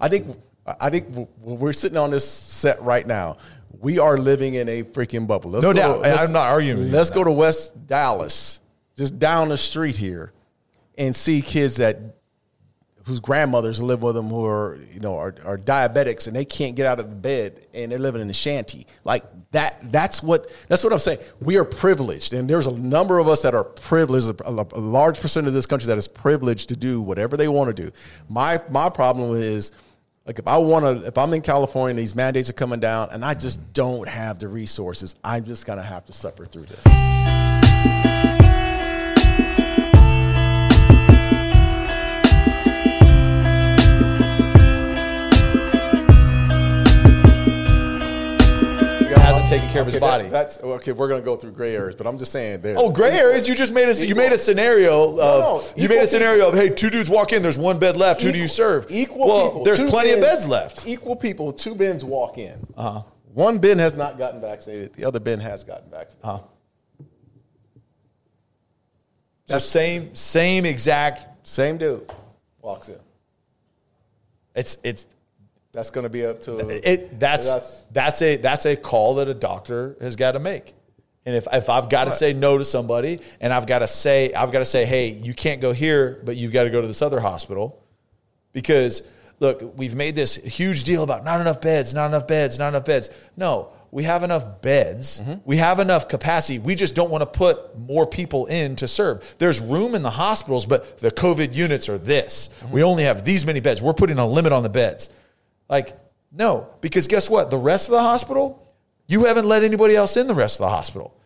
I think I think when we're sitting on this set right now, we are living in a freaking bubble. Let's No go doubt. to- I'm not arguing Let's go to West Dallas, just down the street here, and see kids that whose grandmothers live with them who are you know are, are diabetics and they can't get out of the bed and they're living in a shanty. Like that that's what that's what i'm saying. We are privileged and there's a number of us that are privileged a, large percent of this country that is privileged to do whatever they want to do. My my problem is like if i want to if i'm in california these mandates are coming down and i just don't have the resources. I'm just gonna have to suffer through this care of his Okay, that- body. that's okay. We're gonna go through gray areas, but I'm just saying. there- Oh, gray areas! You just made a you made a scenario of no, you made a scenario of hey, two dudes walk in, there's one bed left. Who do you serve? Equal well, people. there's plenty of beds left. Equal people. Two bins walk in. Uh-huh. One bin has not gotten vaccinated. The other bin has gotten vaccinated. Uh-huh. So same same exact. Same dude walks in. It's it's That's going to be up to it that's That's- that's a that's a call that a doctor has got to make. And if, if I've got to say no to somebody and I've got to say I've got to say hey you can't go here but you've got to go to this other hospital. Because look we've made this huge deal about not enough beds not enough beds not enough beds. No we have enough beds. Mm-hmm. We have enough capacity. We just don't want to put more people in to serve. There's room in the hospitals but the covid units are this. Mm-hmm. We only have these many beds. We're putting a limit on the beds like no because guess what the rest of the hospital you haven't let anybody else in the rest of the hospital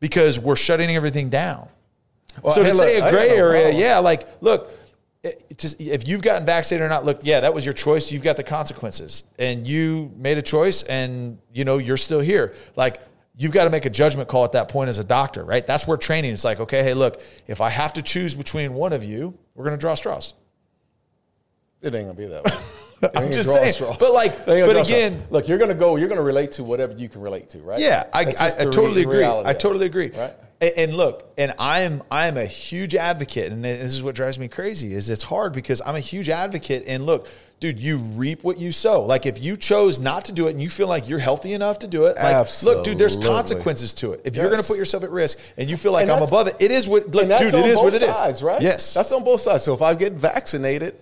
because we're shutting everything down Well, so to look, say a gray area, yeah, like look, it- just, if you've gotten vaccinated or not, look, yeah, that was your choice. You've got the consequences, and you made a choice, and you know you're still here. Like you've got to make a judgment call at that point as a doctor, right? That's where training is like, okay, hey, look, if I have to choose between one of you, we're going to draw straws. It ain't going to be that I'm just saying, straws. but like, but gonna straws. again, look, you're going to go. You're going to relate to whatever you can relate to, right? Yeah, I, That's I, I totally agree. I totally agree. Right. And, and look, and I'm I'm a huge advocate, and this is what drives me crazy. Is it's hard because I'm a huge advocate, and look, dude, you reap what you sow. Like if you chose not to do it, and you feel like you're healthy enough to do it, like look, dude, there's consequences to it. If you're going to put yourself at risk, and you feel like And I'm above it, it is what, look, dude, it is what it is, sides, right? Yes, that's on both sides. So if I get vaccinated,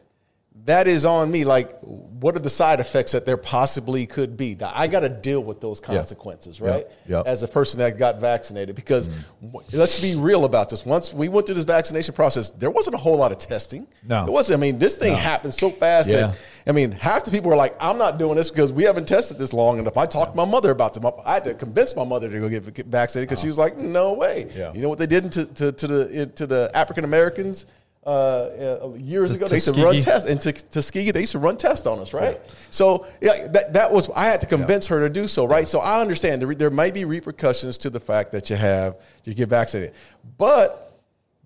that is on me. Like, what are the side effects that there possibly could be? Now, I got to deal with those consequences, right? Yep. As a person that got vaccinated, because mm. w- let's be real about this. Once we went through this vaccination process, there wasn't a whole lot of testing. No. it wasn't. I mean, this thing happened so fast Yeah. that I mean, half the people were like, "I'm not doing this because we haven't tested this long enough." I talked to my mother about it. I had to convince my mother to go get, vaccinated because she uh-huh. was like, "No way." Yeah. You know what they did to, to, to the to the African Americans uh, uh, years ago? They used to run tests in to Tuskegee. They used to run tests on us, right? So yeah, that that was I had to convince her to do so, right? So I understand there, there might be repercussions to the fact that you have you get vaccinated, but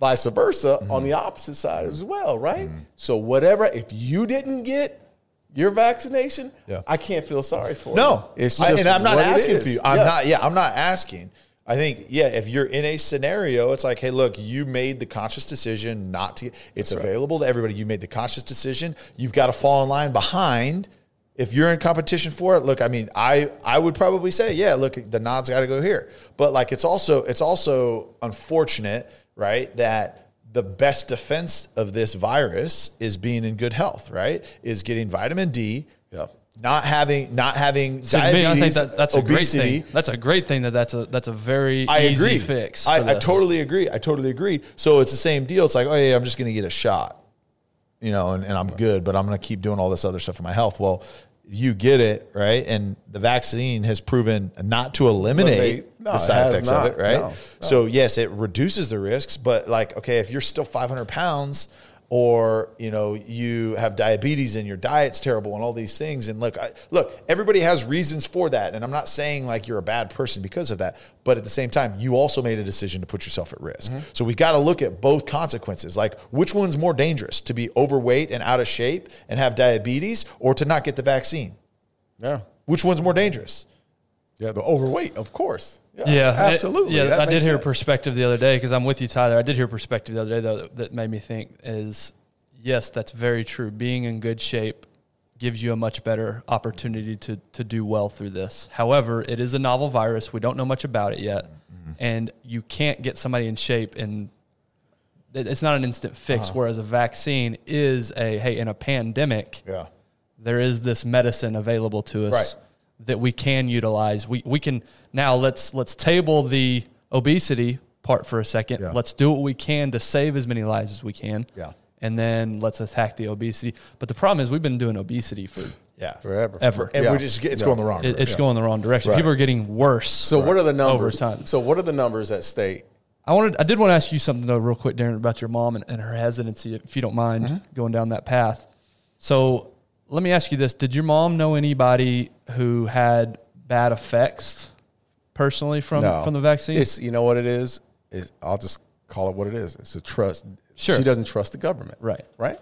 vice versa on the opposite side as well, right? So whatever, if you didn't get your vaccination, Yeah. I can't feel sorry for you. No, It's I- just and I'm not asking for you. I'm Yeah. not. Yeah, I'm not asking. I think yeah, if you're in a scenario, it's like, hey, look, you made the conscious decision not to. It's available to everybody. You made the conscious decision. You've got to fall in line behind. If you're in competition for it, look, I mean, I I would probably say, yeah, look, the nod's got to go here. But like, it's also it's also unfortunate, right, that the best defense of this virus is being in good health, right? Is getting vitamin D. Yeah. Not having, not having So to me, diabetes, I think that, that's a great thing. That's a great thing that that's a that's a very I easy agree. fix. I, I totally agree. I totally agree. So it's the same deal. It's like, oh yeah, I'm just going to get a shot, you know, and, and I'm good, but I'm going to keep doing all this other stuff for my health. Well, you get it right, and the vaccine has proven not to eliminate Eliminate. No, the side effects not. of it, right? No, no. So yes, it reduces the risks, but like, okay, if you're still 500 pounds. Or you know you have diabetes and your diet's terrible and all these things. And look I, look everybody has reasons for that. And I'm not saying like you're a bad person because of that. But at the same time you also made a decision to put yourself at risk. Mm-hmm. so we got to look at both consequences. Like which one's more dangerous to be overweight and out of shape and have diabetes or to not get the vaccine? Yeah. which one's more dangerous? Yeah, the overweight, of course. Yeah, it- absolutely. yeah, That I did makes hear a sense. perspective the other day because I'm with you, Tyler. I did hear a perspective the other day though that, that made me think is yes, that's very true. Being in good shape gives you a much better opportunity to to do well through this. However, it is a novel virus. We don't know much about it yet, mm-hmm. and you can't get somebody in shape and it's not an instant fix. Uh-huh. Whereas a vaccine is a hey in a pandemic, Yeah. there is this medicine available to us Right. That we can utilize. We we can now let's let's table the obesity part for a second. Yeah. Let's do what we can to save as many lives as we can. Yeah. And then let's attack the obesity. But the problem is we've been doing obesity for Yeah. Forever. ever. And Yeah. we're just it's Yeah. going the wrong direction. it's going the wrong direction. Right. People are getting worse. So what are the numbers over time? So what are the numbers at state? I wanted I did want to ask you something though, real quick, Darren, about your mom and, and her hesitancy, if you don't mind Mm-hmm. going down that path. So let me ask you this: Did your mom know anybody who had bad effects personally from No. from the vaccine? It's you know what it is. Is I'll just call it what it is. It's a trust. Sure. She doesn't trust the government. Right. Right.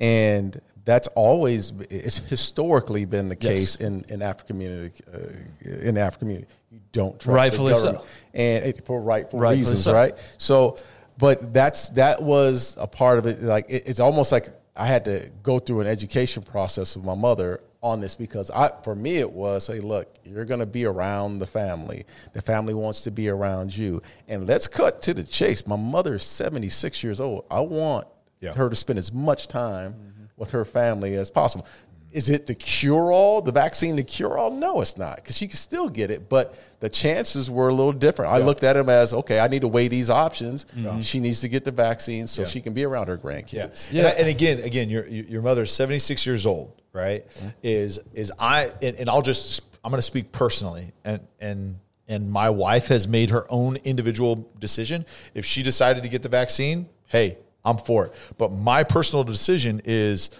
And that's always it's historically been the case in in African community uh, in the African community. You don't trust Rightfully the so. government, and it, for rightful Rightfully reasons, so. right? So, but that's that was a part of it. Like it, it's almost like I had to go through an education process with my mother on this because I, for me, it was, hey, look, you're going to be around the family. The family wants to be around you, and let's cut to the chase. My mother is 76 years old. I want Yeah. her to spend as much time mm-hmm. with her family as possible. Is it the cure all, the vaccine the cure all? No, it's not, because she can still get it, but the chances were a little different. I looked at them as okay, I need to weigh these options. Mm-hmm. She needs to get the vaccine so she can be around her grandkids. Yeah. And, and again, again, your your mother's seventy six years old, right? Mm-hmm. Is is I and, and I'll just I'm going to speak personally, and and and my wife has made her own individual decision. If she decided to get the vaccine, hey, I'm for it. But my personal decision is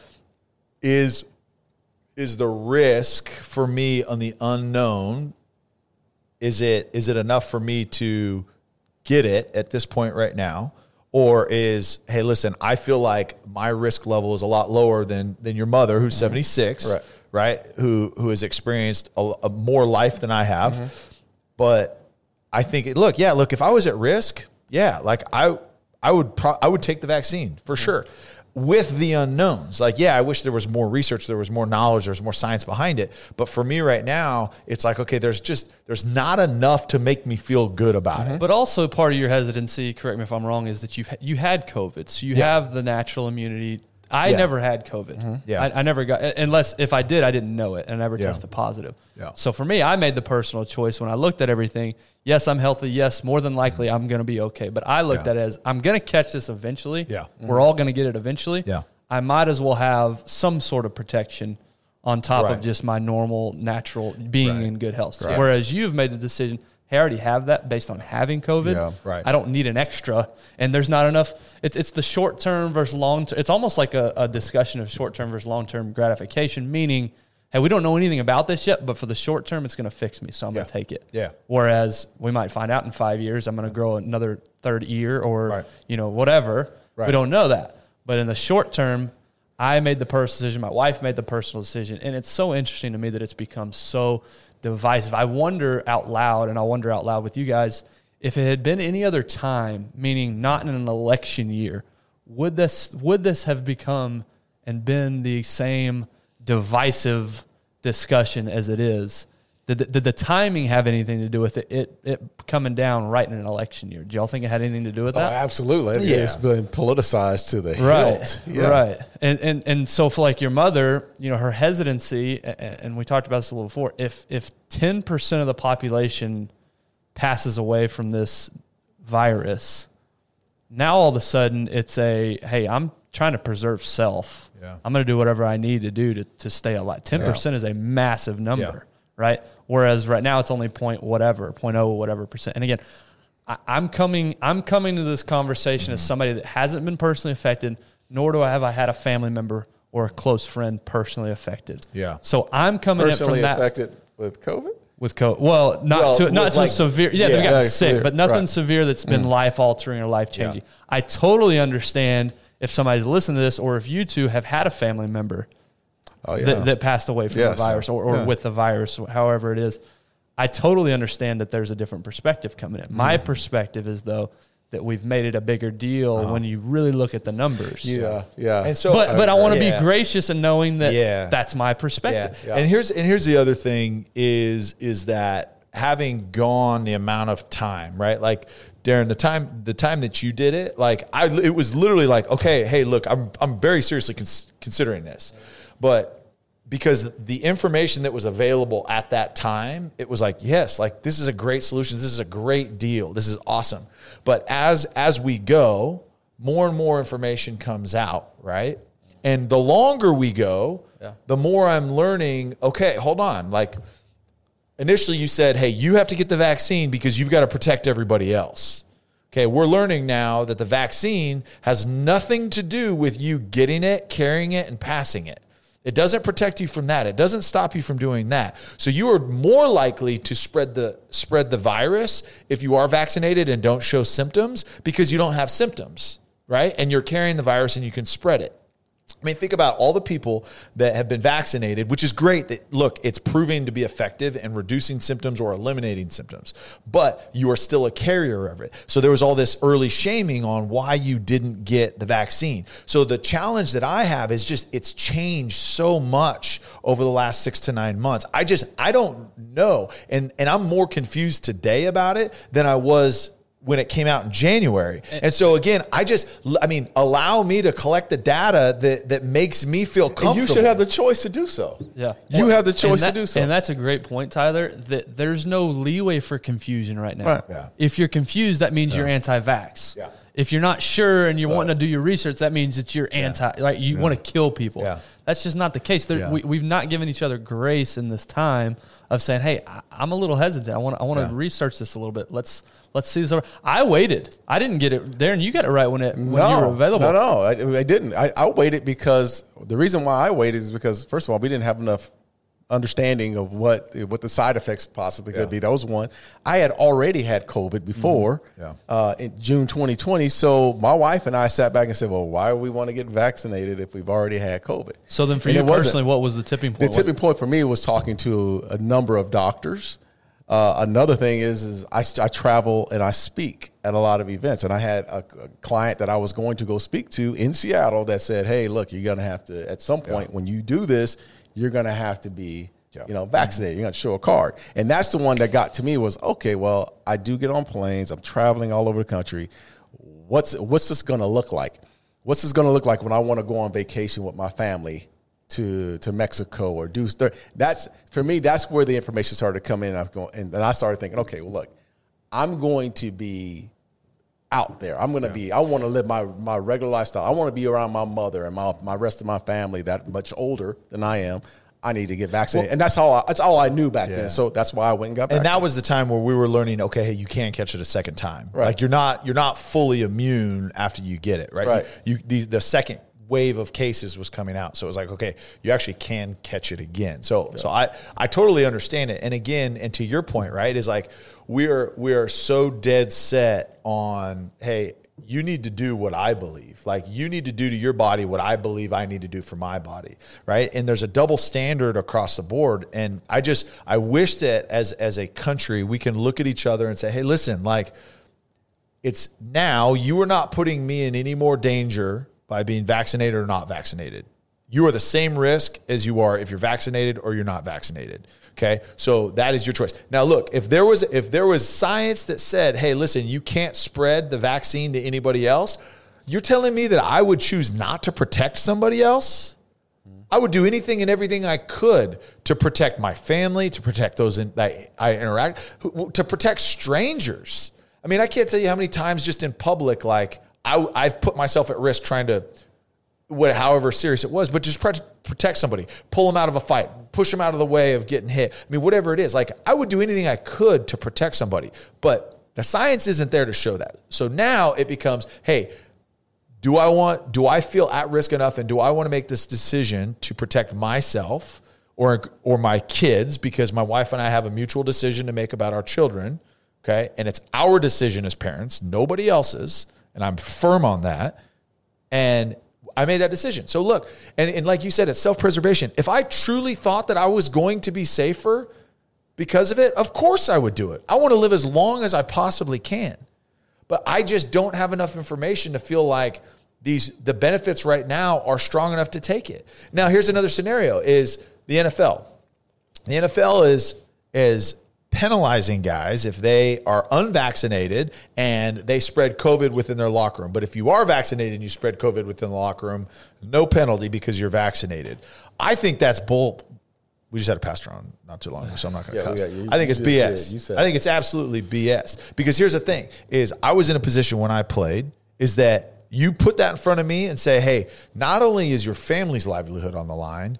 is is the risk for me on the unknown? Is it is it enough for me to get it at this point right now? Or is hey listen i feel like my risk level is a lot lower than than your mother who's mm-hmm. 76 Right. right? Who who has experienced a, a more life than i have. Mm-hmm. But i think it, look yeah look if i was at risk yeah like i i would pro- i would take the vaccine for mm. sure with the unknowns. Like yeah i wish there was more research there was more knowledge there was more science behind it. But for me right now it's like okay there's just there's not enough to make me feel good about it. But also part of your hesitancy, correct me if I'm wrong, is that you've you had COVID, so you have the natural immunity. I Yeah. never had COVID. Mm-hmm. Yeah. I, I never got unless if I did, I didn't know it and I never Yeah. tested positive. Yeah. So for me, I made the personal choice when I looked at everything. Yes, I'm healthy. Yes, more than likely I'm going to be okay. But I looked Yeah. at it as I'm going to catch this eventually. Yeah. We're mm-hmm. all going to get it eventually. Yeah. I might as well have some sort of protection on top Right. of just my normal, natural being Right. in good health. Right. Whereas you've made the decision, hey, I already have that based on having COVID. Yeah. Right. I don't need an extra, and there's not enough. It's it's the short term versus long term. It's almost like a, a discussion of short term versus long term gratification. Meaning, hey, we don't know anything about this yet, but for the short term, it's going to fix me, so I'm going to take it. Yeah. Whereas we might find out in five years, I'm going to grow another third ear or Right. you know whatever. Right. We don't know that, but in the short term. I made the personal decision. My wife made the personal decision, and it's so interesting to me that it's become so divisive. I wonder out loud, and I wonder out loud with you guys, if it had been any other time, meaning not in an election year, would this would this have become and been the same divisive discussion as it is? Did the, did the timing have anything to do with it, it? It coming down right in an election year. Do y'all think it had anything to do with Oh, that? absolutely. Yeah. It's been politicized to the right hilt. Yeah. right and, and and so for like your mother you know her hesitancy a- a- and we talked about this a little before if if 10% of the population passes away from this virus now all of a sudden it's a hey i'm trying to preserve self Yeah. i'm going to do whatever i need to do to, to stay alive 10% is a massive number Yeah. Right whereas right now it's only point whatever point oh whatever percent and again I, I'm coming. I'm coming to this conversation as somebody that hasn't been personally affected, nor do I have I had a family member or a close friend personally affected. Yeah. So I'm coming in Personally from that affected with COVID. with COVID. Well, not Well, to not with to like- severe. Yeah, yeah. they got Yeah, sick, severe, but nothing right. severe that's been mm. life altering or life changing. I totally understand if somebody's listening to this, or if you two have had a family member Oh yeah. that, that passed away from Yes. the virus or, or Yeah. with the virus, however it is. I totally understand that there's a different perspective coming in. My Mm-hmm. perspective is though, that we've made it a bigger deal when you really look at the numbers. Yeah, yeah. And so, but but I want to Yeah. be gracious in knowing that Yeah. that's my Yeah. perspective. Yeah. And here's and here's the other thing is is that having gone the amount of time, right? Like Darren, the time the time that you did it, like I it was literally like, okay, hey, look, I'm I'm very seriously cons- considering this. But because the information that was available at that time, it was like, yes, like this is a great solution. This is a great deal. This is awesome. But as as we go, more and more information comes out, right? And the longer we go, Yeah. the more I'm learning, okay, hold on. Like initially you said, hey, you have to get the vaccine because you've got to protect everybody else. Okay, we're learning now that the vaccine has nothing to do with you getting it, carrying it, and passing it. It doesn't protect you from that. It doesn't stop you from doing that. So you are more likely to spread the spread the virus if you are vaccinated and don't show symptoms because you don't have symptoms, right? And you're carrying the virus and you can spread it. I mean, think about all the people that have been vaccinated, which is great that, look, it's proving to be effective in reducing symptoms or eliminating symptoms, but you are still a carrier of it. So there was all this early shaming on why you didn't get the vaccine. So the challenge that I have is just it's changed so much over the last six to nine months. I just, I don't know. And, and I'm more confused today about it than I was when it came out in January. And so again, I just I mean, allow me to collect the data that that makes me feel comfortable. And you should have the choice to do so. Yeah. You have the choice that- to do so. And that's a great point, Tyler, that there's no leeway for confusion right now. Right. Yeah. If you're confused, that means you're anti vax. Yeah. If you're not sure and you're wanting to do your research, that means that you're anti, like you want to kill people. That's just not the case. There, Yeah. we, we've not given each other grace in this time of saying, "Hey, I, I'm a little hesitant. I want, I want to Yeah. research this a little bit. Let's, let's see this over." I waited. I didn't get it. Darren, you got it right when it when you were available. No, no, I, I didn't. I, I waited because the reason why I waited is because first of all, we didn't have enough understanding of what what the side effects possibly could Yeah. be. That was one. I had already had COVID before, Mm-hmm. Yeah. uh, in June 2020. So my wife and I sat back and said, "Well, why do we want to get vaccinated if we've already had COVID?" So then, for And you personally, what was the tipping point? the tipping point for me was talking to a number of doctors. Uh, another thing is, is I, I travel and I speak at a lot of events, and I had a, a client that I was going to go speak to in Seattle that said, "Hey, look, you're going to have to at some point when you do this, you're going to have to be." Yeah. You know, vaccinated. You're going to show a card, and that's the one that got to me was okay. Well, I do get on planes. I'm traveling all over the country. What's what's this going to look like? What's this going to look like when I want to go on vacation with my family to to Mexico or do that's for me that's where the information started to come in and I was going and then I started thinking okay well look I'm going to be out there. I'm going to be I want to live my my regular lifestyle. I want to be around my mother and my my rest of my family that much older than I am. I need to get vaccinated. And that's all I, that's all I knew back Yeah. then so that's why I went and got and that was the time where we were learning okay hey you can't catch it a second time. Right. like you're not you're not fully immune after you get it right, Right. you, the, the second wave of cases was coming out so it was like okay you actually can catch it again so so i i totally understand it and again and to your point right is like we're we're so dead set on hey you need to do what I believe. Like you need to do to your body what I believe I need to do for my body, right? And there's a double standard across the board. And I just I wish that as as a country we can look at each other and say, "Hey, listen, like it's now you are not putting me in any more danger by being vaccinated or not vaccinated. You are the same risk as you are if you're vaccinated or you're not vaccinated. Okay, so that is your choice. Now, look, if there was if there was science that said, "Hey, listen, you can't spread the vaccine to anybody else," you're telling me that I would choose not to protect somebody else? I would do anything and everything I could to protect my family, to protect those in, that I interact, to protect strangers. I mean, I can't tell you how many times just in public, like I, I've put myself at risk trying to, what, however serious it was, but just protect somebody, pull them out of a fight, push them out of the way of getting hit. I mean, whatever it is, like I would do anything I could to protect somebody, but the science isn't there to show that. So now it becomes, hey, do I want do I feel at risk enough and do I want to make this decision to protect myself or or my kids because my wife and I have a mutual decision to make about our children, okay? And it's our decision as parents, nobody else's, and I'm firm on that. And I made that decision. So look, and, and like you said, it's self-preservation. If I truly thought that I was going to be safer because of it, of course I would do it. I want to live as long as I possibly can. but I just don't have enough information to feel like these the benefits right now are strong enough to take it. Now, here's another scenario: is the NFL. The NFL is is penalizing guys if they are unvaccinated and they spread COVID within their locker room. But if you are vaccinated and you spread COVID within the locker room, no penalty because you're vaccinated. I think that's bull. We just had a pastor on not too long ago, so I'm not going to Yeah, cuss. got- you- I think it's BS. did. I think it's absolutely BS. Because here's the thing: is I was in a position when I played is that you put that in front of me and say, hey, not only is your family's livelihood on the line,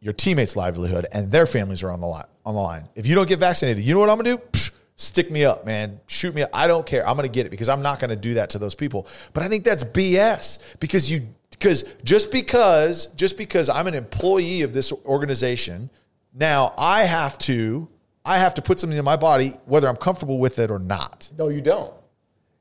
your teammates' livelihood and their families are on the line. On the line. If you don't get vaccinated, you know what I'm gonna do? Psh, stick me up, man. Shoot me. Up. I don't care. I'm gonna get it because I'm not gonna do that to those people. But I think that's BS because you because just because just because I'm an employee of this organization, now I have to I have to put something in my body whether I'm comfortable with it or not. No, you don't.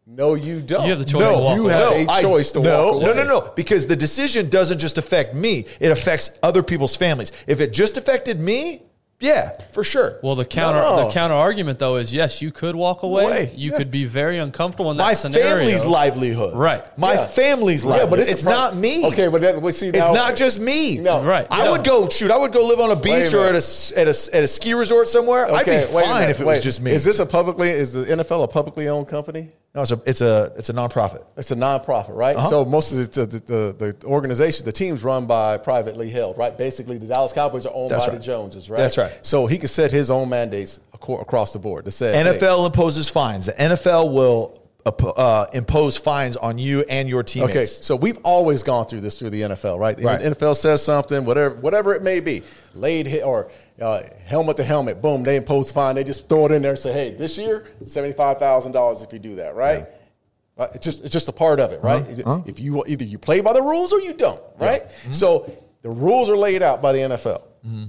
No, you don't. You have the choice no, to walk you away. have No, a I- choice to no, walk no, no, no. Because the decision doesn't just affect me; it affects other people's families. If it just affected me, yeah, for sure. Well, the counter No. the counter argument though is yes, you could walk away. Away, You yeah. could be very uncomfortable in that scenario. my scenario. family's livelihood, Right. My Yeah. family's Yeah, livelihood. but it's, it's, not me. Okay, but that, but see, It's not just me. No. Right. I No. would go shoot. I would go live on a beach a or at minute. a, s- at a at a ski resort somewhere. I'd be Okay, wait a fine minute, if it was just me. Is this a publicly? Is the NFL a publicly owned company? No, it's a it's a it's a nonprofit. It's a nonprofit, right? Uh-huh. So most of the, the, the, the organization, the team's run by privately held, right? Basically, the Dallas Cowboys are owned That's by right. the Joneses, right? That's right. So he can set his own mandates across the board. Says, hey, NFL imposes fines. The NFL will uh, impose fines on you and your teammates. Okay, so we've always gone through this through the NFL, right? Right. The NFL says something, whatever, whatever it may be, laid hit or uh, helmet to helmet, boom, they impose fine. They just throw it in there and say, hey, this year seventy five thousand dollars if you do that, right? Uh, it's just it's just a part of it, right? Uh-huh. If you either you play by the rules or you don't, right? Mm-hmm. So the rules are laid out by the NFL.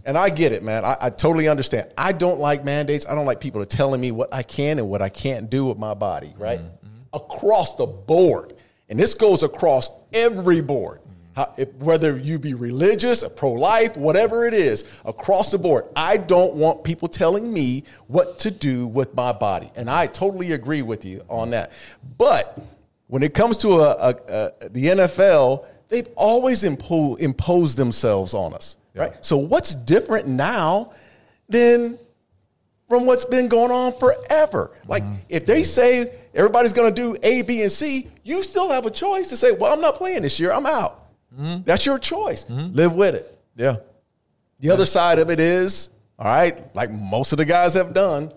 And I get it, man. I, I totally understand. I don't like mandates. I don't like people telling me what I can and what I can't do with my body, right? Mm-hmm. Across the board. And this goes across every board. How, if, whether you be religious, pro life, whatever it is, across the board. I don't want people telling me what to do with my body. And I totally agree with you on that. But when it comes to a, a, a, the NFL, they've always impo- imposed themselves on us, right? So what's different now than from what's been going on forever? Like mm-hmm. if they say everybody's going to do A, B, and C, you still have a choice to say, "Well, I'm not playing this year. I'm out." That's your choice. Live with it. Yeah. The other side of it is, all right, like most of the guys have done,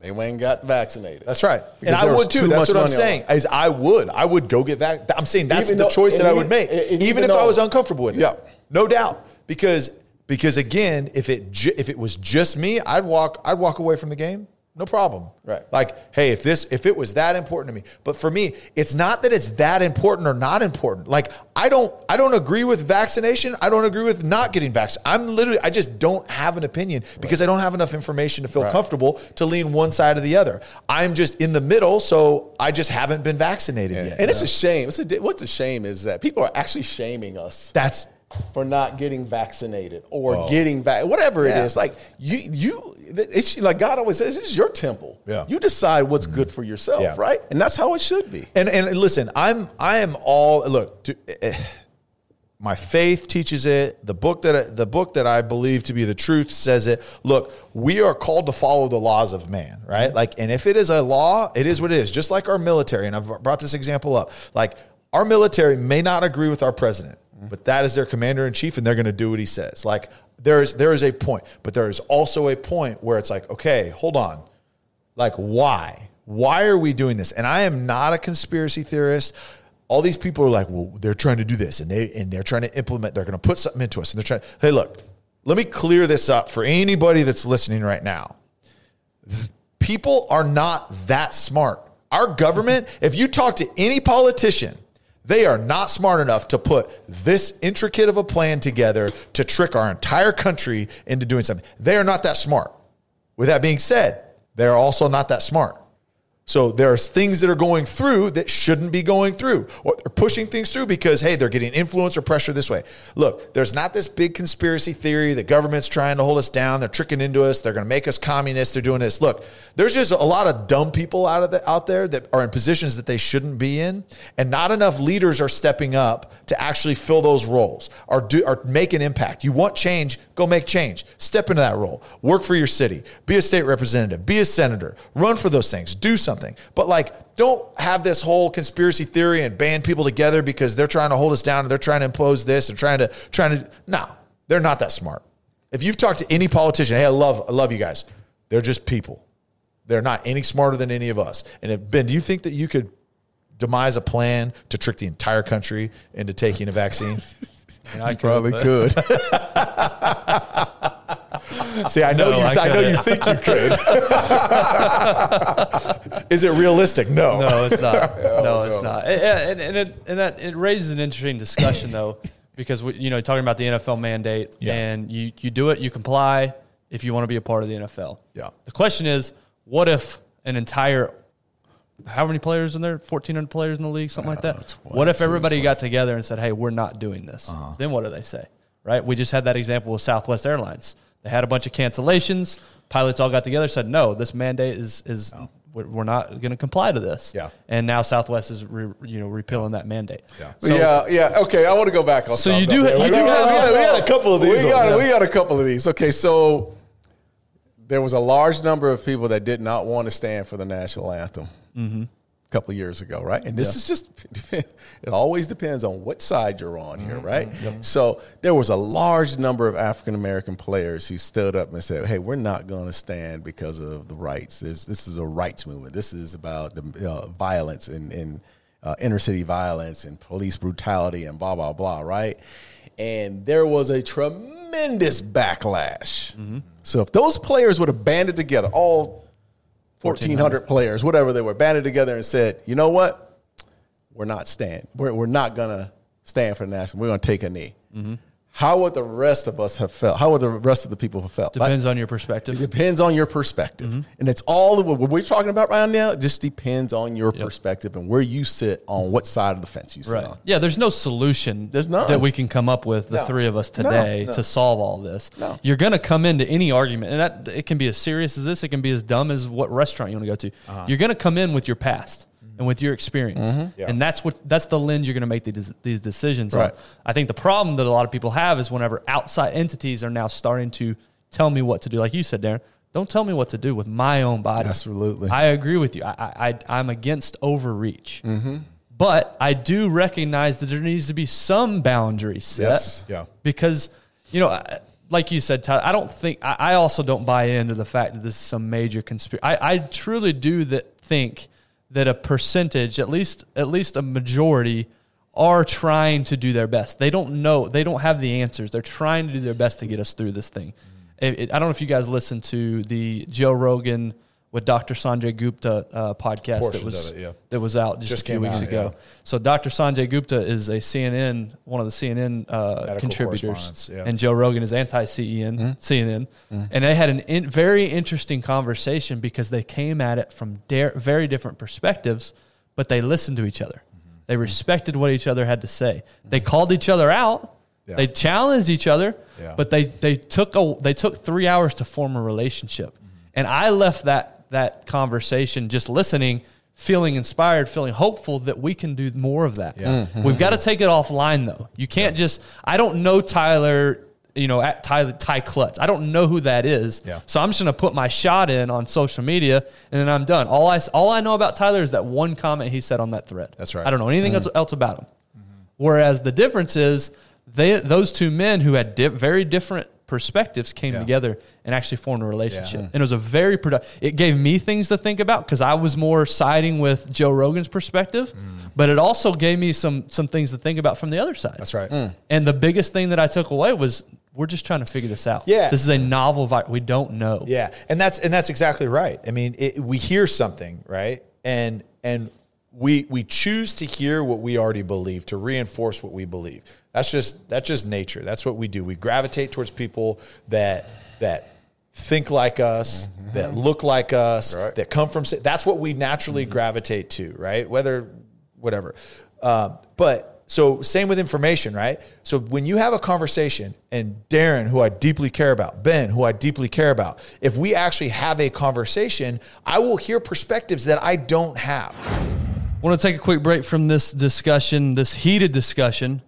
they went and got vaccinated. That's right. And I would too. That's what I'm saying. Is I would. I would go get back. I'm saying that's Even the though- choice that and I would make, even, even if I was uncomfortable with it. Yeah. no doubt. Because because again, if it ju- if it was just me, I'd walk I'd walk away from the game. No problem. Right. Like, hey, if this if it was that important to me, but for me, it's not that it's that important or not important. Like, I don't I don't agree with vaccination. I don't agree with not getting vaccinated. I'm literally I just don't have an opinion because I don't have enough information to feel Right. comfortable to lean one side or the other. I'm just in the middle, so I just haven't been vaccinated yet. And it's a shame. It's a, what's a shame is that people are actually shaming us that's for not getting vaccinated or getting vac whatever it Yeah. is. Like you, you, it's like God always says, this is your temple. Yeah. You decide what's good for yourself, Yeah. right? And that's how it should be. And and listen, I'm I am all look. To, eh, my faith teaches it. The book that I, the book that I believe to be the truth says it. Look, we are called to follow the laws of man, right? Like, and if it is a law, it is what it is. Just like our military, and I've brought this example up. Like, our military may not agree with our president, but that is their commander in chief, and they're going to do what he says. Like, there is there is a point, but there is also a point where it's like, okay, hold on. Like why? Why are we doing this? And i am not a conspiracy theorist. All these people are like well they're trying to do this and they and they're trying to implement they're going to put something into us and they're trying hey look let me clear this up for anybody that's listening right now. People are not that smart. Our government if you talk to any politician they are not smart enough to put this intricate of a plan together to trick our entire country into doing something. They are not that smart. With that being said, they're also not that smart. So there's things that are going through that shouldn't be going through, or they're pushing things through because hey, they're getting influence or pressure this way. Look, there's not this big conspiracy theory that government's trying to hold us down. They're tricking into us. They're going to make us communists. They're doing this. Look, there's just a lot of dumb people out of the, out there that are in positions that they shouldn't be in, and not enough leaders are stepping up to actually fill those roles or do or make an impact. You want change? Go make change. Step into that role. Work for your city. Be a state representative. Be a senator. Run for those things. Do something. But like, don't have this whole conspiracy theory and band people together because they're trying to hold us down and they're trying to impose this and trying to trying to. No, they're not that smart. If you've talked to any politician, hey, I love I love you guys. They're just people. They're not any smarter than any of us. And if, Ben, do you think that you could demise a plan to trick the entire country into taking a vaccine? I Probably could. See, I know No, you. I I, know you think you could. Is it realistic? No. No, it's not. no, it's not. And, and, and, it, and that it raises an interesting discussion though, because we, you know talking about the NFL mandate, Yeah. and you you do it, you comply if you want to be a part of the NFL. Yeah. The question is, what if an entire how many players in there? Fourteen hundred players in the league, something like that. What if everybody got together and said, "Hey, we're not doing this"? Then what do they say? Right? We just had that example with Southwest Airlines. They had a bunch of cancellations. Pilots all got together, said, "No, this mandate is is we're, we're not going to comply to this." Yeah. And now Southwest is re, you know repealing that mandate. Yeah. So, yeah, yeah. Okay, I want to go back on. So you do- Okay, you we do have- we got a couple of these We got, we got a couple of these. Okay, so there was a large number of people that did not want to stand for the national anthem. Mm-hmm. A couple of years ago, right? And this is just it always depends on what side you're on here, Mm-hmm. right? So there was a large number of African American players who stood up and said, "Hey, we're not going to stand because of the rights. This this is a rights movement. This is about the uh, violence and and uh, inner city violence and police brutality and blah blah blah, right?" And there was a tremendous backlash. Mm-hmm. So if those players would have banded together, all 1,400 players, whatever they were, banded together and said, you know what? We're not stand. We're, we're not going to stand for the national. We're going to take a knee. Mm-hmm. How would the rest of us have felt? How would the rest of the people have felt? Like, depends on your perspective. it depends on your perspective. Mm-hmm. And it's all what we're talking about right now. It just depends on your perspective and where you sit on what side of the fence you sit Right. on. Yeah, there's no solution There's none. that we can come up with, the No. three of us today, no. to solve all this. No. You're going to come into any argument, and that it can be as serious as this, it can be as dumb as what restaurant you want to go to. Uh-huh. You're going to come in with your past and with your experience. Mm-hmm. Yeah. And that's what that's the lens you're going to make these, these decisions Right. on. I think the problem that a lot of people have is whenever outside entities are now starting to tell me what to do, like you said, Darren, don't tell me what to do with my own body. Absolutely. I agree with you. I, I, I I'm against overreach. Mm-hmm. But I do recognize that there needs to be some boundaries set. Yes. Yeah. Because, you know, I- like you said, Tyler, I don't think, I, I also don't buy into the fact that this is some major conspiracy. I, I truly do that think that a percentage, at least, at least a majority, are trying to do their best. They don't know, they don't have the answers. They're trying to do their best to get us through this thing. It- it- I don't know if you guys listened to the Joe Rogan with Dr. Sanjay Gupta uh, podcast that was it, yeah. that was out just, Just a few weeks out, ago. yeah. So Dr. Sanjay Gupta is a CNN, one of the CNN uh, contributors, yeah. and Joe Rogan is anti-CNN, CNN, mm-hmm. mm-hmm. and they had an in, very interesting conversation because they came at it from da- very different perspectives, but they listened to each other. Mm-hmm. They respected what each other had to say. They called each other out. Yeah. They challenged each other, but they they took a they took three hours to form a relationship, and I left that that conversation just listening, feeling inspired, feeling hopeful that we can do more of that. Yeah. Mm-hmm. We've got to take it offline though. You can't just. I don't know Tyler. You know, at Tyler Ty Klutz. I don't know who that is. Yeah. So I'm just gonna put my shot in on social media, and then I'm done. All I all I know about Tyler is that one comment he said on that thread. That's right. I don't know anything mm-hmm. else, else about him. Whereas the difference is they those two men who had di- very different perspectives came Yeah. together and actually formed a relationship. Yeah. And it was a very productive. It gave me things to think about because I was more siding with Joe Rogan's perspective, Mm. but it also gave me some some things to think about from the other side. That's right. And the biggest thing that I took away was we're just trying to figure this out. Yeah. this is a novel virus. We don't know. Yeah, and that's and that's exactly right. I mean, it, we hear something, right, and and we we choose to hear what we already believe to reinforce what we believe. That's just that's just nature. That's what we do. We gravitate towards people that that think like us, that look like us, Right. that come from. That's what we naturally gravitate to, right? Whether, whatever. Um, but so same with information, right? So when you have a conversation, and Darren, who I deeply care about, Ben, who I deeply care about, if we actually have a conversation, I will hear perspectives that I don't have. I want to take a quick break from this discussion, this heated discussion,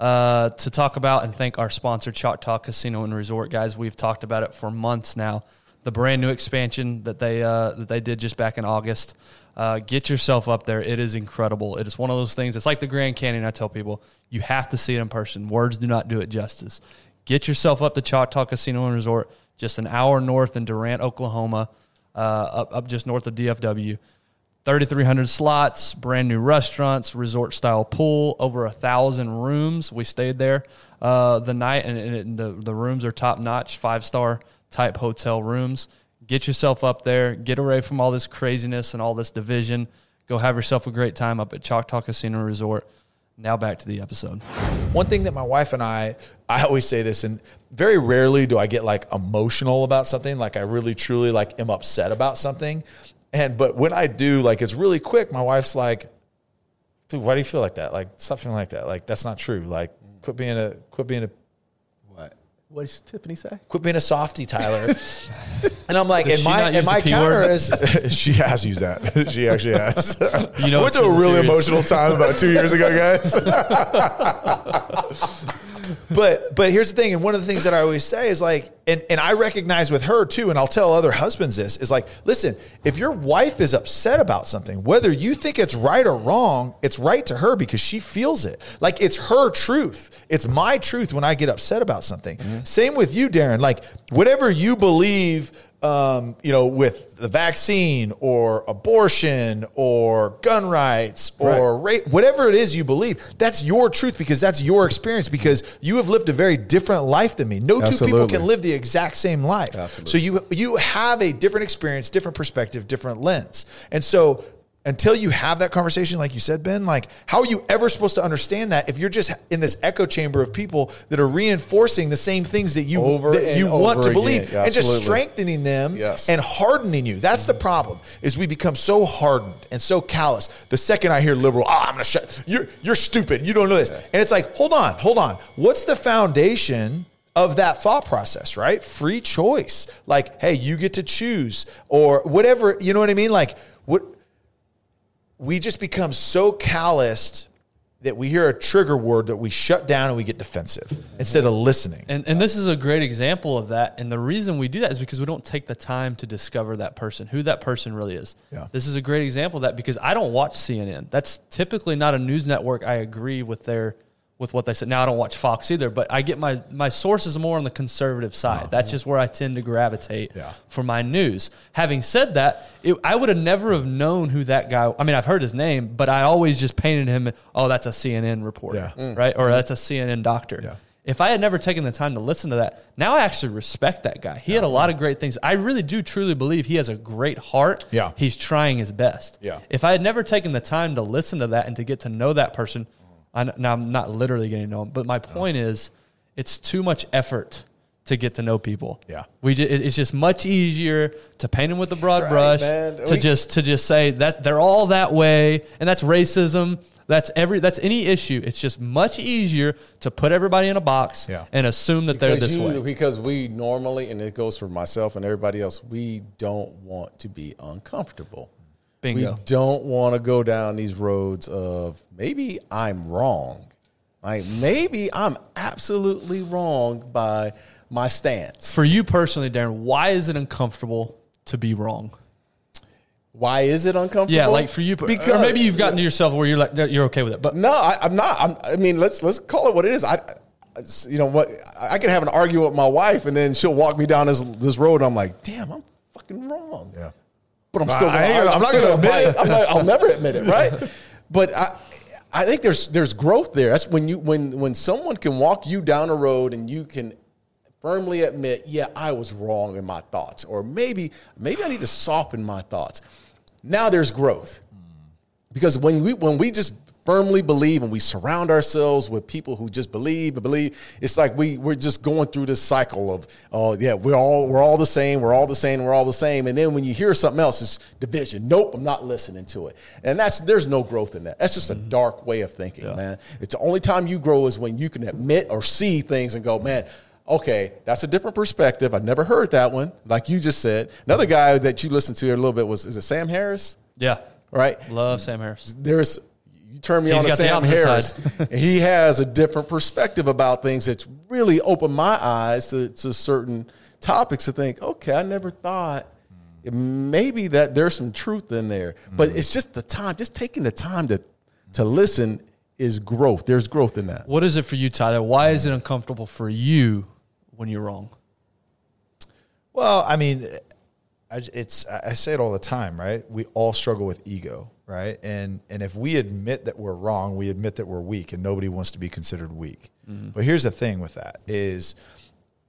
uh, to talk about and thank our sponsor, Choctaw Casino and Resort. Guys, we've talked about it for months now. The brand new expansion that they uh, that they did just back in August. Uh, get yourself up there. It is incredible. It is one of those things. It's like the Grand Canyon. I tell people you have to see it in person. Words do not do it justice. Get yourself up to Choctaw Casino and Resort, just an hour north in Durant, Oklahoma, uh, up up just north of DFW. 3,300 slots, brand new restaurants, resort style pool, over a thousand rooms. We stayed there uh, the night, and, and the the rooms are top notch, five star type hotel rooms. Get yourself up there, get away from all this craziness and all this division. Go have yourself a great time up at Choctaw Casino Resort. Now back to the episode. One thing that my wife and I, I always say this, and very rarely do I get like emotional about something, like I really truly like am upset about something. And but when I do, like it's really quick. My wife's like, "Dude, why do you feel like that? Like stop feeling like that. Like that's not true. Like quit being a quit being a What? What does Tiffany say? quit being a softy, Tyler." and I'm like, and my and my counter word? is she has used that. She actually has. You know, I went it's to a really serious. emotional time about two years ago, guys. But but here's the thing, and one of the things that I always say is like, and and I recognize with her too, and I'll tell other husbands this is like, listen, if your wife is upset about something, whether you think it's right or wrong, it's right to her because she feels it. Like it's her truth. It's my truth when I get upset about something. Mm-hmm. Same with you, Darren. Like whatever you believe um, you know, with the vaccine or abortion or gun rights or rape, whatever it is you believe, that's your truth because that's your experience because you have lived a very different life than me. No two people can live the exact same life. Absolutely. So you you have a different experience, different perspective, different lens. And so until you have that conversation, like you said, Ben, like how are you ever supposed to understand that if you're just in this echo chamber of people that are reinforcing the same things that you Over that you want to believe Yeah, and just strengthening them Yes. and hardening you. That's the problem. Is we become so hardened and so callous. The second I hear liberal, oh, I'm gonna shut. You're you're stupid. You don't know this. And it's like, hold on, hold on. What's the foundation? Of that thought process, right? Free choice. Like, hey, you get to choose, or whatever. You know what I mean? Like, what we just become so calloused that we hear a trigger word that we shut down and we get defensive instead of listening. And, and this is a great example of that. And the reason we do that is because we don't take the time to discover that person, who that person really is. Yeah. This is a great example of that because I don't watch CNN. That's typically not a news network. I agree with their with what they said. Now I don't watch Fox either, but I get my my sources more on the conservative side. Oh, that's just where I tend to gravitate Yeah. for my news. Having said that, it, I would have never have known who that guy. I mean, I've heard his name, but I always just painted him. Oh, that's a CNN reporter, Yeah. Mm. right? Or mm-hmm. that's a CNN doctor. Yeah. If I had never taken the time to listen to that, now I actually respect that guy. He had a lot of great things. I really do truly believe he has a great heart. Yeah. He's trying his best. Yeah. If I had never taken the time to listen to that and to get to know that person, I, now I'm not literally getting to know him, but my point is it's too much effort to get to know people. Yeah. We it's just much easier to paint them with a broad right, brush, man. to We- just to just say that they're all that way, and that's racism. That's every that's any issue. It's just much easier to put everybody in a box Yeah. and assume that they're this you- way. Because we normally, and it goes for myself and everybody else, we don't want to be uncomfortable. Bingo. We don't want to go down these roads of maybe I'm wrong. Like maybe I'm absolutely wrong by my stance. For you personally, Darren, why is it uncomfortable to be wrong? Why is it uncomfortable? Yeah, like for you, or maybe you've gotten to yourself where you're like you're okay with it, but No, I, I'm not. I'm, I mean, let's let's call it what it is. I, I- you know what? I can have an argument with my wife, and then she'll walk me down this this road, and I'm like, damn, I'm fucking wrong. Yeah. But I'm still. I Gonna, gonna- I'm, not going to admit it. I'm not, I'll never admit it, right? But I, I think there's there's growth there. That's when you when when someone can walk you down a road and you can firmly admit, yeah, I was wrong in my thoughts, or maybe maybe I need to soften my thoughts. Now there's growth because when we when we just firmly believe and we surround ourselves with people who just believe and believe, it's like we we're just going through this cycle of oh yeah, we're all we're all the same, we're all the same, we're all the same. And then when you hear something else, it's division. Nope, I'm not listening to it. And that's there's no growth in that. That's just a mm-hmm. dark way of thinking, man. It's the only time you grow is when you can admit or see things and go, man, okay, that's a different perspective. I never heard that one. Like you just said. Another guy that you listened to a little bit was is it Sam Harris? Yeah. Right? Love Sam Harris. There's you turn me He's on to Sam Harris. and he has a different perspective about things that's really opened my eyes to, to certain topics to think, okay, I never thought maybe that there's some truth in there. But mm. it's just the time, just taking the time to to listen is growth. There's growth in that. What is it for you, Tyler? Why is it uncomfortable for you when you're wrong? Well, I mean, I, it's I say it all the time, right? We all struggle with ego, right? And and if we admit that we're wrong, we admit that we're weak, and nobody wants to be considered weak. But here's the thing with that is,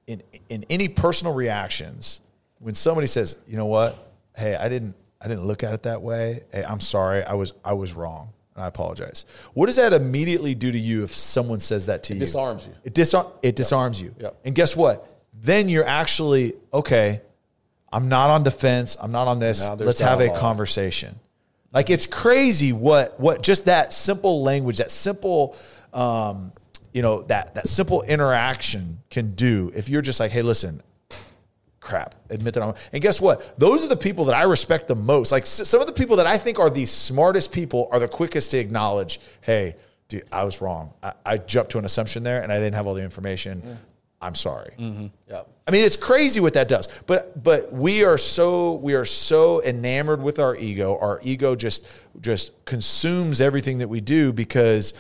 in in any personal reactions, when somebody says, you know what, hey, I didn't I didn't look at it that way. Hey, I'm sorry, I was I was wrong. and I apologize. What does that immediately do to you if someone says that to you? It disarms you. It disarm it disarms you. Yep. And guess what? Then you're actually okay. I'm not on defense. I'm not on this. Let's have a conversation. Like it's crazy what what just that simple language, that simple, um, you know, that that simple interaction can do. If you're just like, hey, listen, crap, admit that I'm. And guess what? Those are the people that I respect the most. Like some of the people that I think are the smartest people are the quickest to acknowledge, hey, dude, I was wrong. I, I jumped to an assumption there, and I didn't have all the information. I'm sorry. Yep. I mean, it's crazy what that does. But but we are so we are so enamored with our ego. Our ego just just consumes everything that we do because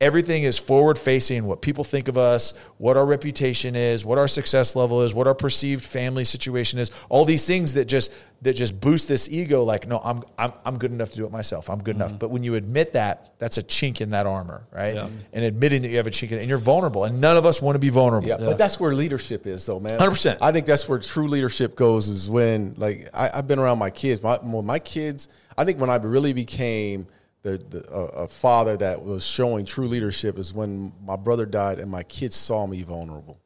everything is forward facing what people think of us, what our reputation is, what our success level is, what our perceived family situation is. All these things that just that just boost this ego like no, I'm I'm I'm good enough to do it myself. I'm good enough. Mm-hmm. But when you admit that, that's a chink in that armor, right? And admitting that you have a chink in, and you're vulnerable and none of us want to be vulnerable. Yeah, but that's where leadership is, though, man. 100%. I think that's where true leadership goes. Is when, like, I, I've been around my kids. My my kids, I think when I really became the, the a, a father that was showing true leadership is when my brother died and my kids saw me vulnerable.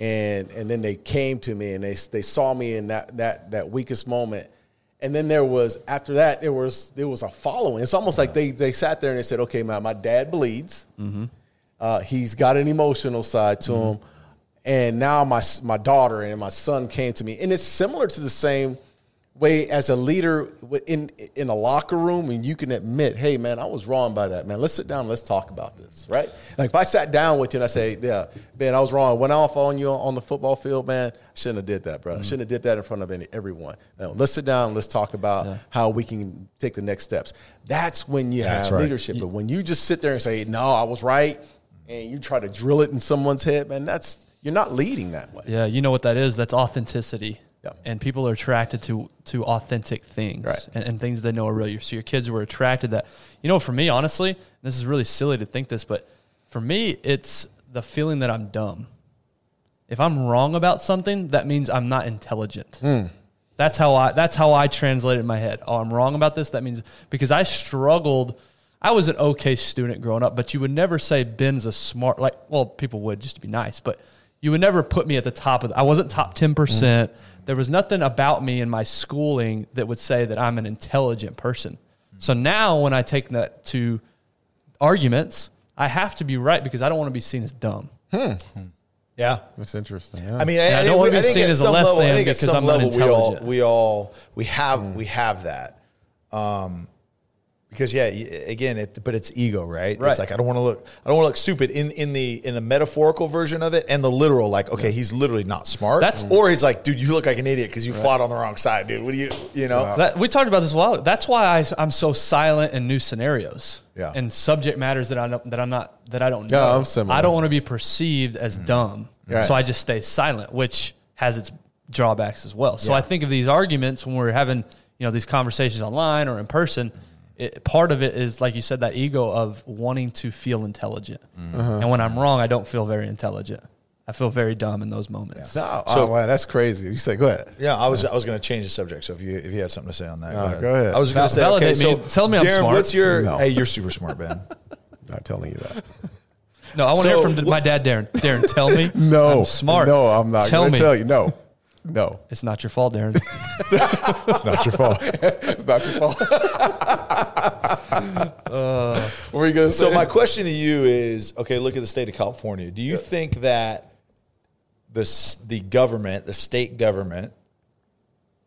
And and then they came to me and they they saw me in that that that weakest moment. And then there was after that there was there was a following. It's almost like they they sat there and they said, "Okay, man, my dad bleeds. Uh, he's got an emotional side to him, and now my my daughter and my son came to me, and it's similar to the same way as a leader in in a locker room, and you can admit, hey man, I was wrong by that, man. Let's sit down, let's talk about this, right? Like if I sat down with you and I say, yeah, man, I was wrong, went off on you on the football field, man, I shouldn't have did that, bro. I mm. shouldn't have did that in front of any, everyone. Now, let's sit down, let's talk about how we can take the next steps. That's when you have right. leadership. But when you just sit there and say, no, I was right, and you try to drill it in someone's head, man, that's you're not leading that way. Yeah, you know what that is? That's authenticity. Yeah. And people are attracted to to authentic things Right. and, and things they know are real. So your kids were attracted that. You know, for me, honestly, this is really silly to think this, but for me, it's the feeling that I'm dumb. If I'm wrong about something, that means I'm not intelligent. Hmm. That's how I that's how I translate it in my head. Oh, I'm wrong about this. That means because I struggled. I was an okay student growing up, but you would never say Ben's a smart like well, people would just to be nice, but you would never put me at the top of the, I wasn't top 10%. Mm. There was nothing about me in my schooling that would say that I'm an intelligent person. So mm. now when I take that to arguments, I have to be right because I don't want to be seen as dumb. Hmm. Hmm. Yeah. That's interesting. I mean, I I, don't wanna be seen as a less level, than because I'm not level we all we all we have hmm. we have that. Um, because yeah, again, it, but it's ego, right? Right. It's like I don't want to look, I don't want to look stupid in in the in the metaphorical version of it, and the literal, like okay, he's literally not smart. That's- or he's like, dude, you look like an idiot because you fought on the wrong side, dude. What do you, you know? That, we talked about this a while. That's why I, I'm so silent in new scenarios Yeah. and subject matters that I don't, that I'm not that I don't Yeah, know. I'm similar. I don't want to be perceived as mm-hmm. dumb, Right. so I just stay silent, which has its drawbacks as well. So Yeah. I think of these arguments when we're having you know these conversations online or in person. It, part of it is like you said that ego of wanting to feel intelligent, mm-hmm. uh-huh. and when I'm wrong, I don't feel very intelligent. I feel very dumb in those moments. No, So- oh, wow, that's crazy. You say, go ahead. Yeah, I was I was going to change the subject. So if you if you had something to say on that, No, go ahead. I was going to say, okay, validate so. Tell me I'm Darren, smart. what's your? No. Hey, you're super smart, Ben. Not telling you that. No, I want to So, hear from my dad, Darren. Darren, tell me. No, I'm smart. No, I'm not Tell going me. to tell you. No, no, It's not your fault, Darren. It's not your fault. it's not your fault. what were you going to say? So my question to you is, okay, look at the state of California. Do you think that the the government, the state government,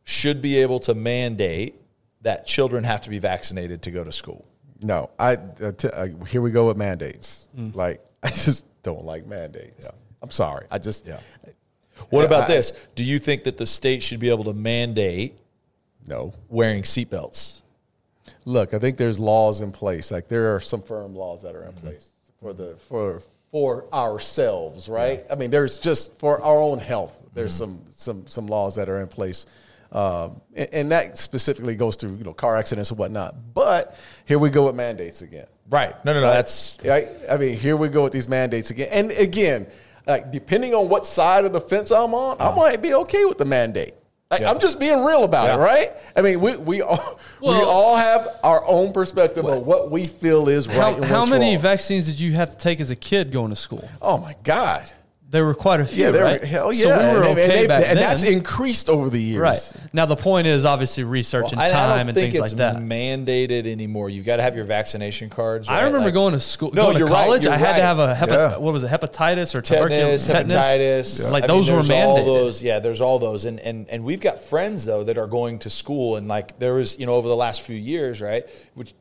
should be able to mandate that children have to be vaccinated to go to school? No, I uh, t- uh, here we go with mandates. Mm. Like I just don't like mandates. I'm sorry. I just Yeah. What Yeah, about I- this? Do you think that the state should be able to mandate no. wearing seatbelts? Look, I think there's laws in place. Like there are some firm laws that are in place for the for for ourselves, right? I mean, there's just for our own health. There's some some some laws that are in place. Um, and, and that specifically goes through you know car accidents and whatnot. But here we go with mandates again. Right. No, no, no. That's Right? I mean, here we go with these mandates again. And again, like depending on what side of the fence I'm on, I uh-huh. might be okay with the mandate. Like, Yeah. I'm just being real about it, right? I mean, we we all we all have our own perspective of what we feel is right. how and how many wrong. vaccines did you have to take as a kid going to school? Oh my God! There were quite a few, Yeah, there right? hell yeah, So we were and, and- okay and, back and then. that's increased over the years. right. Now the point is obviously research and I, I time don't and think things it's like that. mandated anymore. You've got to have your vaccination cards. I remember Like- going to school, No, going you're right, college. you're I had right. to have a hepa- Yeah. what was it, hepatitis or tetanus, tuberculosis, hepatitis. Like I those mean, were there's all mandated. those. Yeah, there's all those, and and and we've got friends though that are going to school, and like there was, you know, over the last few years, right? Which,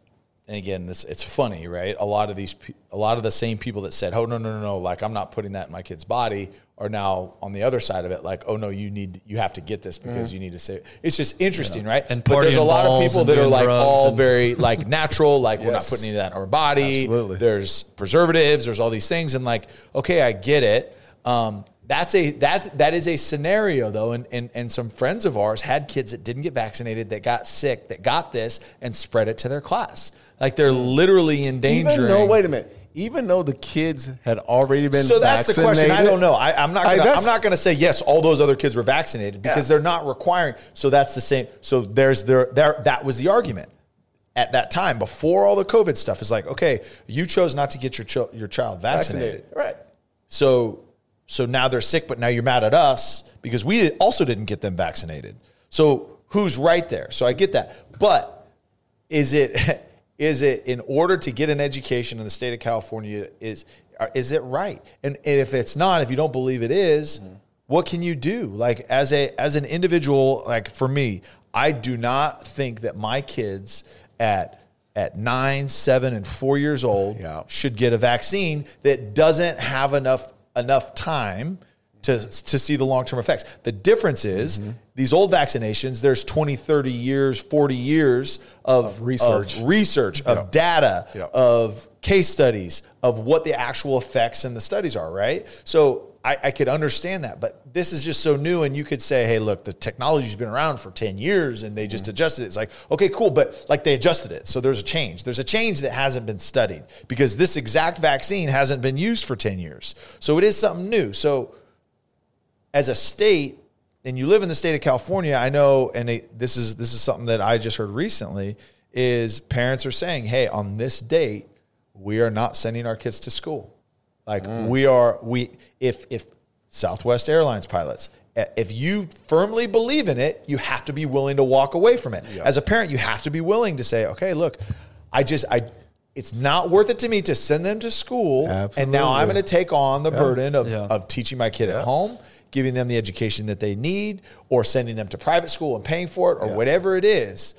and again, this it's funny, right? A lot of these, a lot of the same people that said, "Oh no, no, no, no," like I'm not putting that in my kid's body, are now on the other side of it, like, "Oh no, you need, you have to get this because you need to save." It's just interesting, right? And but there's a lot of people that are like all very like natural, like we're not putting any of that in our body. Absolutely. There's preservatives. There's all these things, and like, okay, I get it. Um, that's a that that is a scenario though, and, and and some friends of ours had kids that didn't get vaccinated, that got sick, that got this, and spread it to their class. Like they're literally endangering. Even though, wait a minute. Even though the kids had already been so that's the question. I don't know. I, I'm not. I- Gonna, that's- I'm not going to say yes. All those other kids were vaccinated because Yeah. they're not requiring. So that's the same. So there's there there. That was the argument at that time before all the COVID stuff. Is like okay, you chose not to get your chil- your child vaccinated. vaccinated. Right. So so now they're sick, but now you're mad at us because we also didn't get them vaccinated. So who's right there? So I get that, but is it is it in order to get an education in the state of California is is it right? And, and if it's not, if you don't believe it is, mm-hmm. what can you do? Like as a as an individual, like for me, I do not think that my kids at at nine, seven, and four years old Yeah. should get a vaccine that doesn't have enough enough time to, to see the long-term effects. The difference is Mm-hmm. these old vaccinations, there's 20, 30 years, 40 years of, research. of research, of data, Yeah. of case studies, of what the actual effects in the studies are, right? So I, I could understand that, but this is just so new, and you could say, "Hey, look, the technology's been around for ten years, and they just Mm-hmm. adjusted it." It's like, okay, cool, but like they adjusted it, so there's a change. There's a change that hasn't been studied because this exact vaccine hasn't been used for ten years, so it is something new. So as a state, and you live in the state of California, I know, and they, this is this is something that I just heard recently, is parents are saying, "Hey, on this date, we are not sending our kids to school. Like we are we if if Southwest Airlines pilots." eh, If you firmly believe in it, you have to be willing to walk away from it. As a parent, you have to be willing to say, "Okay, look, I just I it's not worth it to me to send them to school and now I'm going to take on the burden of, Yeah. of teaching my kid at home, giving them the education that they need, or sending them to private school and paying for it, or whatever it is.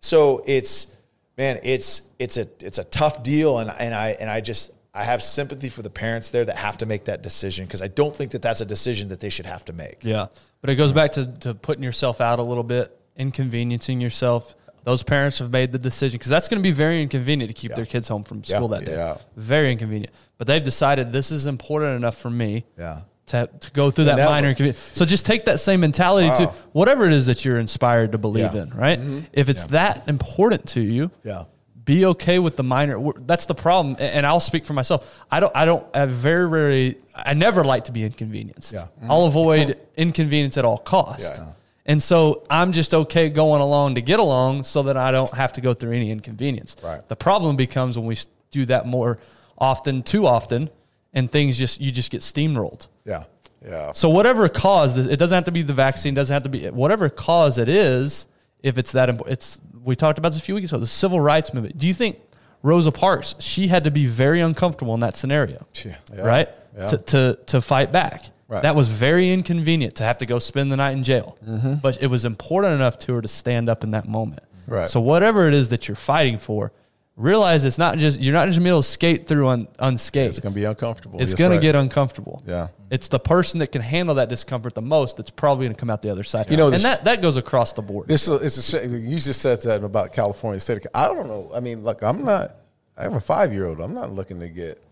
So it's man, it's it's a it's a tough deal, and and I and I just I have sympathy for the parents there that have to make that decision because I don't think that that's a decision that they should have to make. Yeah. But it goes back to, to putting yourself out a little bit, inconveniencing yourself. Those parents have made the decision because that's going to be very inconvenient to keep their kids home from school that day. Yeah. Very inconvenient. But they've decided this is important enough for me Yeah. To, to go through that that minor inconvenience. So just take that same mentality to whatever it is that you're inspired to believe Yeah. in, right? Mm-hmm. If it's that important to you, Yeah. be okay with the minor. That's the problem, and I'll speak for myself. I don't. I don't. I very rarely. I never like to be inconvenienced. Yeah. I'll avoid inconvenience at all costs. Yeah. And so I'm just okay going along to get along, so that I don't have to go through any inconvenience. Right. The problem becomes when we do that more often, too often, and things just you just get steamrolled. Yeah. Yeah. So whatever cause, it doesn't have to be the vaccine, doesn't have to be whatever cause it is. If it's that important, it's we talked about this a few weeks ago. The civil rights movement. Do you think Rosa Parks she had to be very uncomfortable in that scenario, Yeah. right? Yeah. To, to to fight back. Right. That was very inconvenient to have to go spend the night in jail, mm-hmm. but it was important enough to her to stand up in that moment. Right. So whatever it is that you're fighting for, realize it's not just you're not just to be able to skate through un, unscathed. It's going to be uncomfortable. It's That's going right. to get uncomfortable. Yeah. It's the person that can handle that discomfort the most that's probably going to come out the other side. You know, and this- that, that goes across the board. A, it's a shame. You just said that about California State. I don't know. I mean, look, I'm not. I have a five year old. I'm not looking to get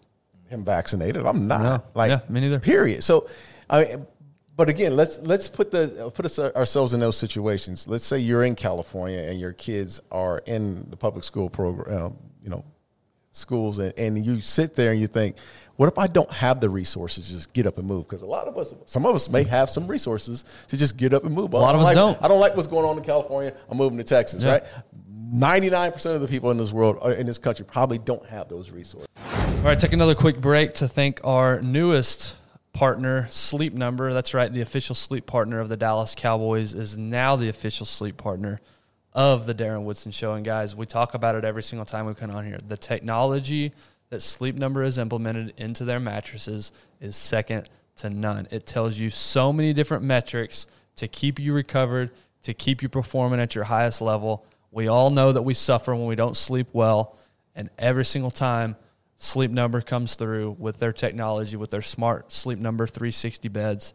him vaccinated. I'm not. No. Like, Yeah, me neither. Period. So, I mean, but again, let's let's put the put us ourselves in those situations. Let's say you're in California and your kids are in the public school program. Um, you know, schools, and, and you sit there and you think, what if I don't have the resources to just get up and move? Because a lot of us, some of us may have some resources to just get up and move. Well, A lot of us like- don't. I don't like what's going on in California. I'm moving to Texas, Yeah. right? 99% of the people in this world, in this country, probably don't have those resources. All right, take another quick break to thank our newest partner, Sleep Number. That's right, the official sleep partner of the Dallas Cowboys is now the official sleep partner of the Darren Woodson Show. And guys, we talk about it every single time we come on here. The technology that Sleep Number has implemented into their mattresses is second to none. It tells you so many different metrics to keep you recovered, to keep you performing at your highest level. We all know that we suffer when we don't sleep well, and every single time Sleep Number comes through with their technology, with their smart Sleep Number 360 beds.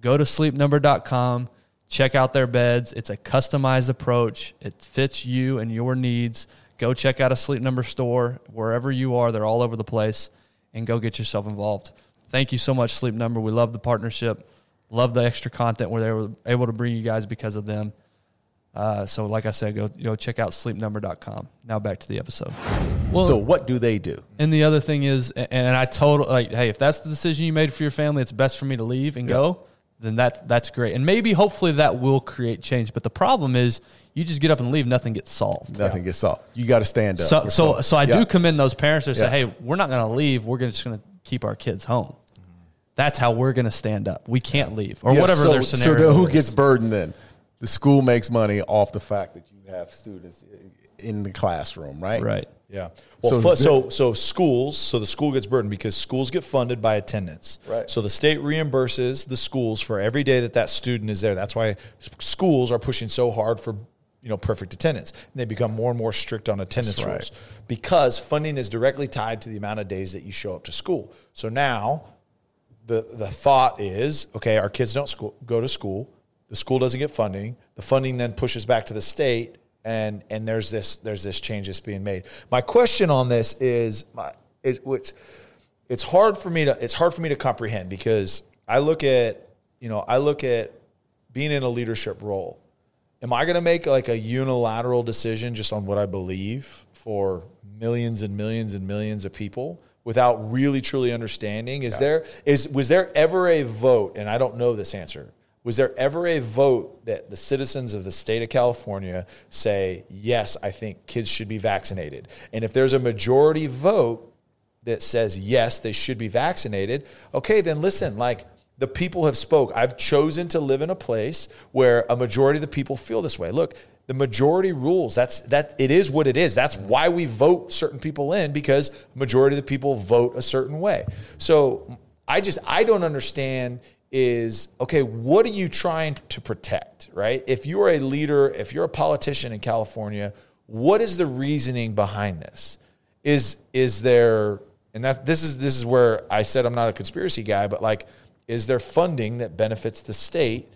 Go to sleepnumber.com, check out their beds. It's a customized approach, it fits you and your needs. Go check out a Sleep Number store wherever you are, they're all over the place, and go get yourself involved. Thank you so much, Sleep Number. We love the partnership, love the extra content we're able- able to bring you guys because of them. Uh, so, like I said, go go check out sleepnumber.com. Now back to the episode. Well, So, what do they do? and the other thing is, and and I told like, hey, if that's the decision you made for your family, it's best for me to leave and go. Then that that's great, and maybe hopefully that will create change. But the problem is, you just get up and leave, nothing gets solved. Nothing gets solved. You got to stand up. So so some- so I Yeah. do commend those parents that say, hey, we're not going to leave. We're gonna, just going to keep our kids home. That's how we're going to stand up. We can't leave, or Yeah, whatever so, their So, scenario. then who is. gets burdened then? The school makes money off the fact that you have students in the classroom, right? right? Yeah. Well, So so, so so schools, so the school gets burdened because schools get funded by attendance. Right. So the state reimburses the schools for every day that that student is there. That's why schools are pushing so hard for you know perfect attendance. And they become more and more strict on attendance That's right. rules because funding is directly tied to the amount of days that you show up to school. So now the the thought is okay our kids don't school, go to school the school doesn't get funding the funding then pushes back to the state and and there's this there's this change that's being made my question on this is my it, it's it's hard for me to it's hard for me to comprehend because i look at you know i look at being in a leadership role am I going to make like a unilateral decision just on what I believe for millions and millions and millions of people without really truly understanding? Is there is was there ever a vote? And I don't know this answer. Was there ever a vote that the citizens of the state of California say, yes, I think kids should be vaccinated? And if there's a majority vote that says yes, they should be vaccinated, okay, then listen, like the people have spoke. I've chosen to live in a place where a majority of the people feel this way. Look, the majority rules. That's that it is what it is. That's why we vote certain people in because majority of the people vote a certain way. So I just I don't understand is okay, what are you trying to protect, right? If you're a leader, if you're a politician in California, what is the reasoning behind this? Is is there and that this is this is where I said I'm not a conspiracy guy, but like is there funding that benefits the state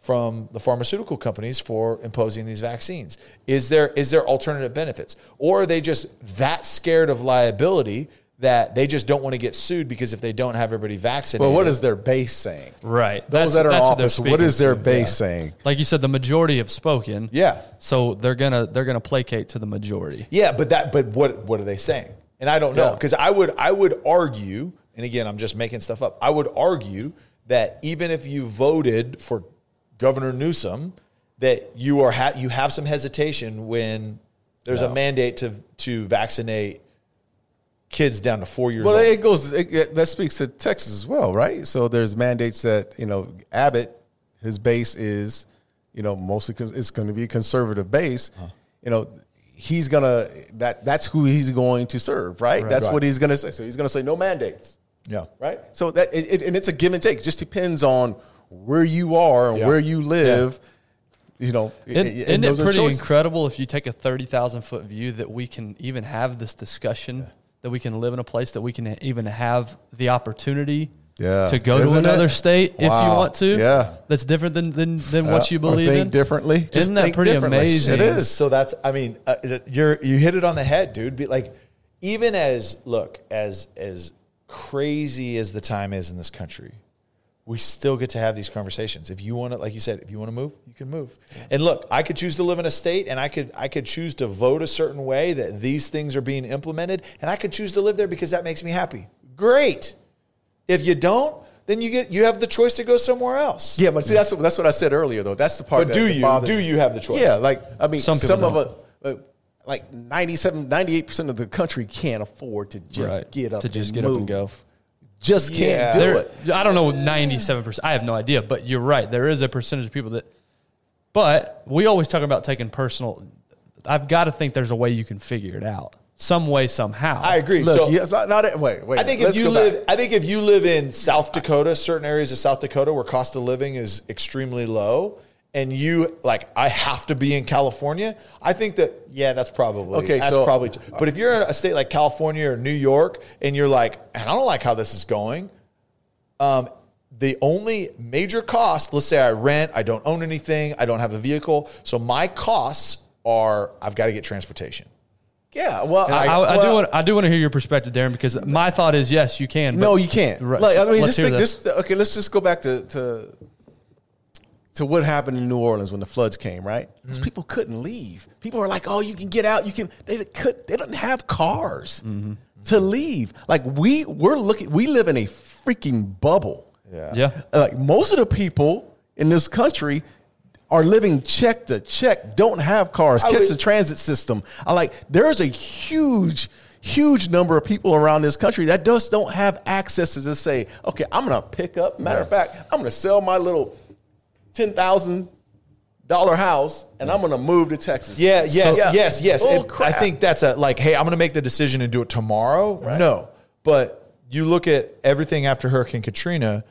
from the pharmaceutical companies for imposing these vaccines? Is there is there alternative benefits? Or are they just that scared of liability that they just don't want to get sued because if they don't have everybody vaccinated. But what is their base saying? Right. Those that are in that's what they're office, what speaking their to. base saying? Like you said, the majority have spoken. Yeah. So they're gonna they're gonna placate to the majority. Yeah, but that but what what are they saying? And I don't know Yeah. because I would I would argue, and again I'm just making stuff up. I would argue that even if you voted for Governor Newsom, that you are ha- you have some hesitation when there's a mandate to to vaccinate kids down to four years Well, old. it goes. It, it- that speaks to Texas as well, right? So there's mandates that you know Abbott, his base is, you know, mostly cons- it's going to be a conservative base. Uh-huh. You know, he's gonna that that's who he's going to serve, right? That's Right. what he's going to say. So he's going to say no mandates, yeah. right? So that it, it, and it's a give and take. It just depends on where you are and Yeah. where you live. You know, Isn't, and isn't it pretty incredible if you take a 30,000 foot view that we can even have this discussion, that we can live in a place that we can even have the opportunity Yeah. to go to Isn't another it? state if you want to? Yeah. That's different than, than, than what you Uh, believe think in. differently. Just Isn't that think pretty differently. amazing? It is. So that's, I mean, uh, you're you hit it on the head, dude. Be like, even as look as as crazy as the time is in this country, we still get to have these conversations. If you want to, like you said, if you want to move, you can move. And look, I could choose to live in a state, and I could I could choose to vote a certain way that these things are being implemented, and I could choose to live there because that makes me happy. Great. If you don't, then you get you have the choice to go somewhere else. Yeah, but see, that's that's what I said earlier, though. That's the part. But that, do that you bothers do you have the choice? Yeah, like I mean, Some some, of it, uh, like 97, 98 percent of the country can't afford to just Right. get up to just and get move. up and go. Just can't Yeah. do There, it. I don't know, 97%. I have no idea, but you're right. There is a percentage of people that, but we always talk about taking personal. I've got to think there's a way you can figure it out. Some way, somehow. I agree. Look, so, yes, not, not wait, wait. I think let's if you go live, back. I think if you live in South Dakota, certain areas of South Dakota where cost of living is extremely low, and you like, I have to be in California. I think that yeah, that's probably Okay, That's so- probably. But if you're in a state like California or New York, and you're like, and I don't like how this is going, um, the only major cost, let's say I rent, I don't own anything, I don't have a vehicle, so my costs are I've got to get transportation. yeah, well, I, I do want I do want to hear your perspective, Darren, because my thought is yes, you can. No, you can't. Right, Like, I mean, let's just think this. this. Okay, let's just go back to, to to what happened in New Orleans when the floods came. Right, Mm-hmm. because people couldn't leave. People were like, "Oh, you can get out. You can." They could. They didn't have cars Mm-hmm. to leave. Like we we're looking. We live in a freaking bubble. Yeah. Yeah. Like most of the people in this country are living check to check, don't have cars, I catch would- the transit system. I like there's a huge, huge number of people around this country that just don't have access to just say, okay, I'm gonna pick up. Matter of fact, I'm gonna sell my little ten thousand dollar house and I'm gonna move to Texas. Yeah, yes, So- yes, yes. Oh, it- I think that's a like, hey, I'm to make the decision and do it tomorrow. No, but you look at everything after Hurricane Katrina.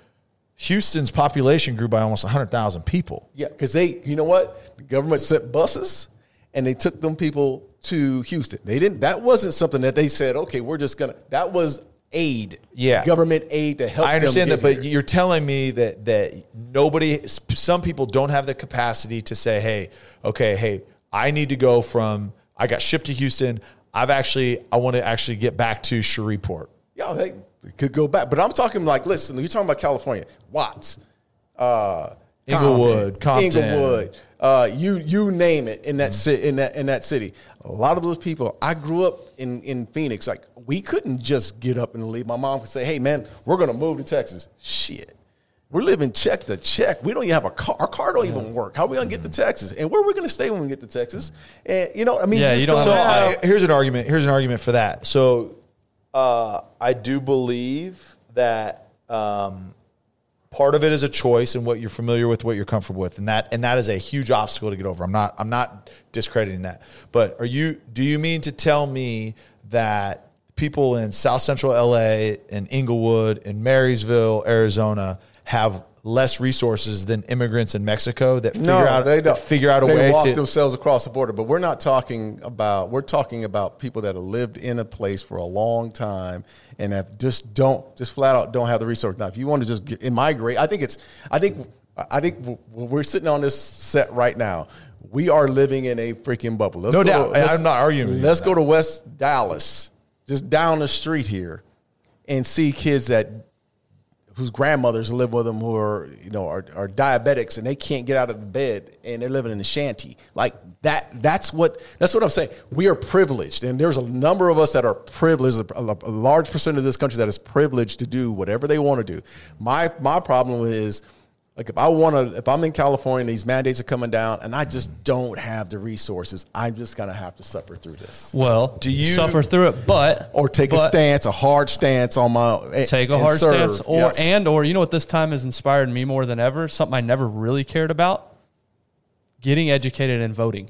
Houston's population grew by almost 100,000 people. Yeah, because they, you know what, the government sent buses and they took them people to Houston. They didn't. That wasn't something that they said. Okay, we're just gonna. That was aid. Yeah. government aid to help. I understand that, get but you're telling me that that nobody, some people don't have the capacity to say, hey, okay, hey, I need to go from I got shipped to Houston. I've actually I want to actually get back to Shreveport. yeah, they could go back. But I'm talking like, listen, you're talking about California, Watts, uh, Inglewood, Compton. Inglewood, uh, you you name it in that city in that in that city. A lot of those people. I grew up in in Phoenix. Like we couldn't just get up and leave. My mom could say, "Hey, man, we're gonna move to Texas." Shit. We're living check to check. We don't even have a car. Our car don't even work. How are we gonna get to Texas? And where are we gonna stay when we get to Texas? And you know, I mean, Yeah, you don't So have- I, here's an argument. Here's an argument for that. So uh, I do believe that um, part of it is a choice and what you're familiar with, what you're comfortable with, and that and that is a huge obstacle to get over. I'm not I'm not discrediting that. But are you? Do you mean to tell me that people in South Central LA and Inglewood and Maryvale, Arizona, have less resources than immigrants in Mexico that figure out they don't figure out a they way walk to themselves across the border. But we're not talking about. We're talking about people that have lived in a place for a long time and have just don't just flat out don't have the resource. Now, if you want to just get in migrate, I think it's. I think. I think we're sitting on this set right now. We are living in a freaking bubble. Let's No go doubt. To, I'm not arguing Let's go to West Dallas. just down the street here and see kids that whose grandmothers live with them who are you know are, are diabetics and they can't get out of the bed and they're living in a shanty. Like that that's what that's what i'm saying. We are privileged and there's a number of us that are privileged a, a large percent of this country that is privileged to do whatever they want to do. My my problem is like if I want to, if I'm in California, these mandates are coming down, and I just don't have the resources, I'm just gonna have to suffer through this, Well, Do you- suffer through it, but or take a stance, a hard stance on my eh, Take a hard serve. stance, or Yes. and or you know what this time has inspired me more than ever. Something I never really cared about: getting educated and voting.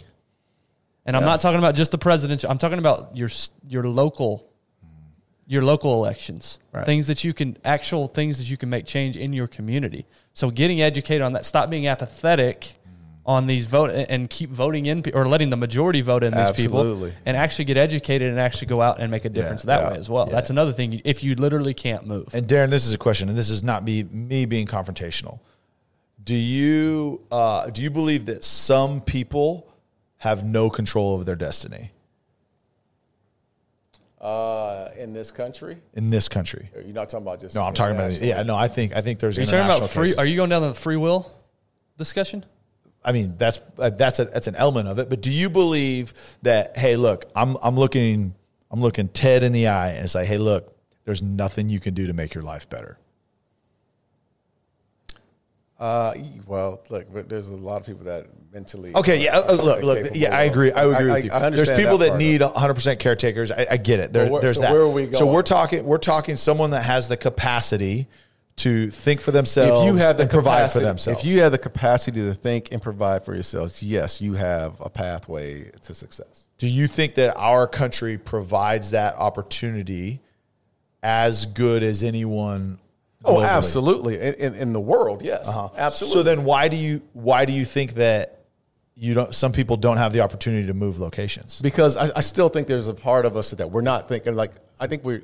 And I'm not talking about just the presidential. I'm talking about your your local your local elections, Right. things that you can actual things that you can make change in your community. So getting educated on that, stop being apathetic on these vote and keep voting in or letting the majority vote in these Absolutely. people and actually get educated and actually go out and make a difference that yeah, way as well. That's another thing. If you literally can't move, And Darren, this is a question, and this is not me me being confrontational. Do you uh, do you believe that some people have no control over their destiny uh, in this country, in this country? you're not talking about just No, I'm talking about yeah. No, I think I think there's Are you talking about free? cases. Are you going down the free will discussion? I mean, that's uh, that's a, that's an element of it. But do you believe that? Hey, look, I'm I'm looking I'm looking Ted in the eye and say, hey, look, there's nothing you can do to make your life better. Uh, well, look, but there's a lot of people that mentally. Okay, yeah. uh, look, look. Yeah, I agree. I agree I- with you. I understand there's people that that, need 100 percent caretakers. I, I get it. There, But where- there's so that. where are we going? So we're talking. We're talking someone that has the capacity to think for themselves. if you have the and provide for themselves. if you have the capacity to think and provide for yourselves, yes, you have a pathway to success. Do you think that our country provides that opportunity as good as anyone? Oh, absolutely. In, in, in the world, yes, absolutely. Uh-huh. So then, why do you why do you think that you don't? Some people don't have the opportunity to move locations. because I, I still think there's a part of us that we're not thinking like I think we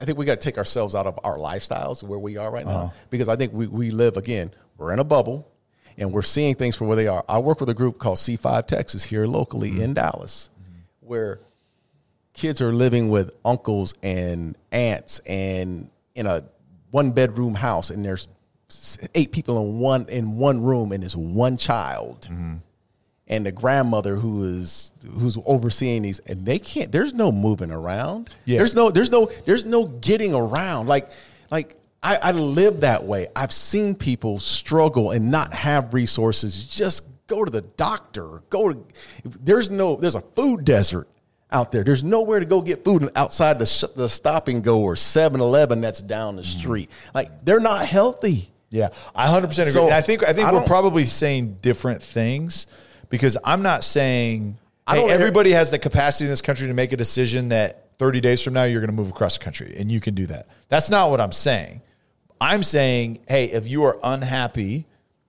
I think we got to take ourselves out of our lifestyles where we are right now uh-huh. because I think we, we live again we're in a bubble and we're seeing things for where they are. I work with a group called C5 Texas here locally mm-hmm. in Dallas where kids are living with uncles and aunts and in a one bedroom house and there's eight people in one in one room and it's one child mm-hmm. And the grandmother who is who's overseeing these and they can't there's no moving around. Yeah. there's no there's no there's no getting around. Like like I, I live that way. I've seen people struggle and not have resources. Just go to the doctor. Go to there's no there's a food desert out there. There's nowhere to go get food outside the, the stop and go or 7-eleven that's down the mm-hmm. street. Like they're not healthy. Yeah, I hundred percent agree. So, I think I think I we're probably saying different things because I'm not saying I hey, don't- everybody has the capacity in this country to make a decision that 30 days from now you're going to move across the country and you can do that. That's not what I'm saying. I'm saying, hey, if you are unhappy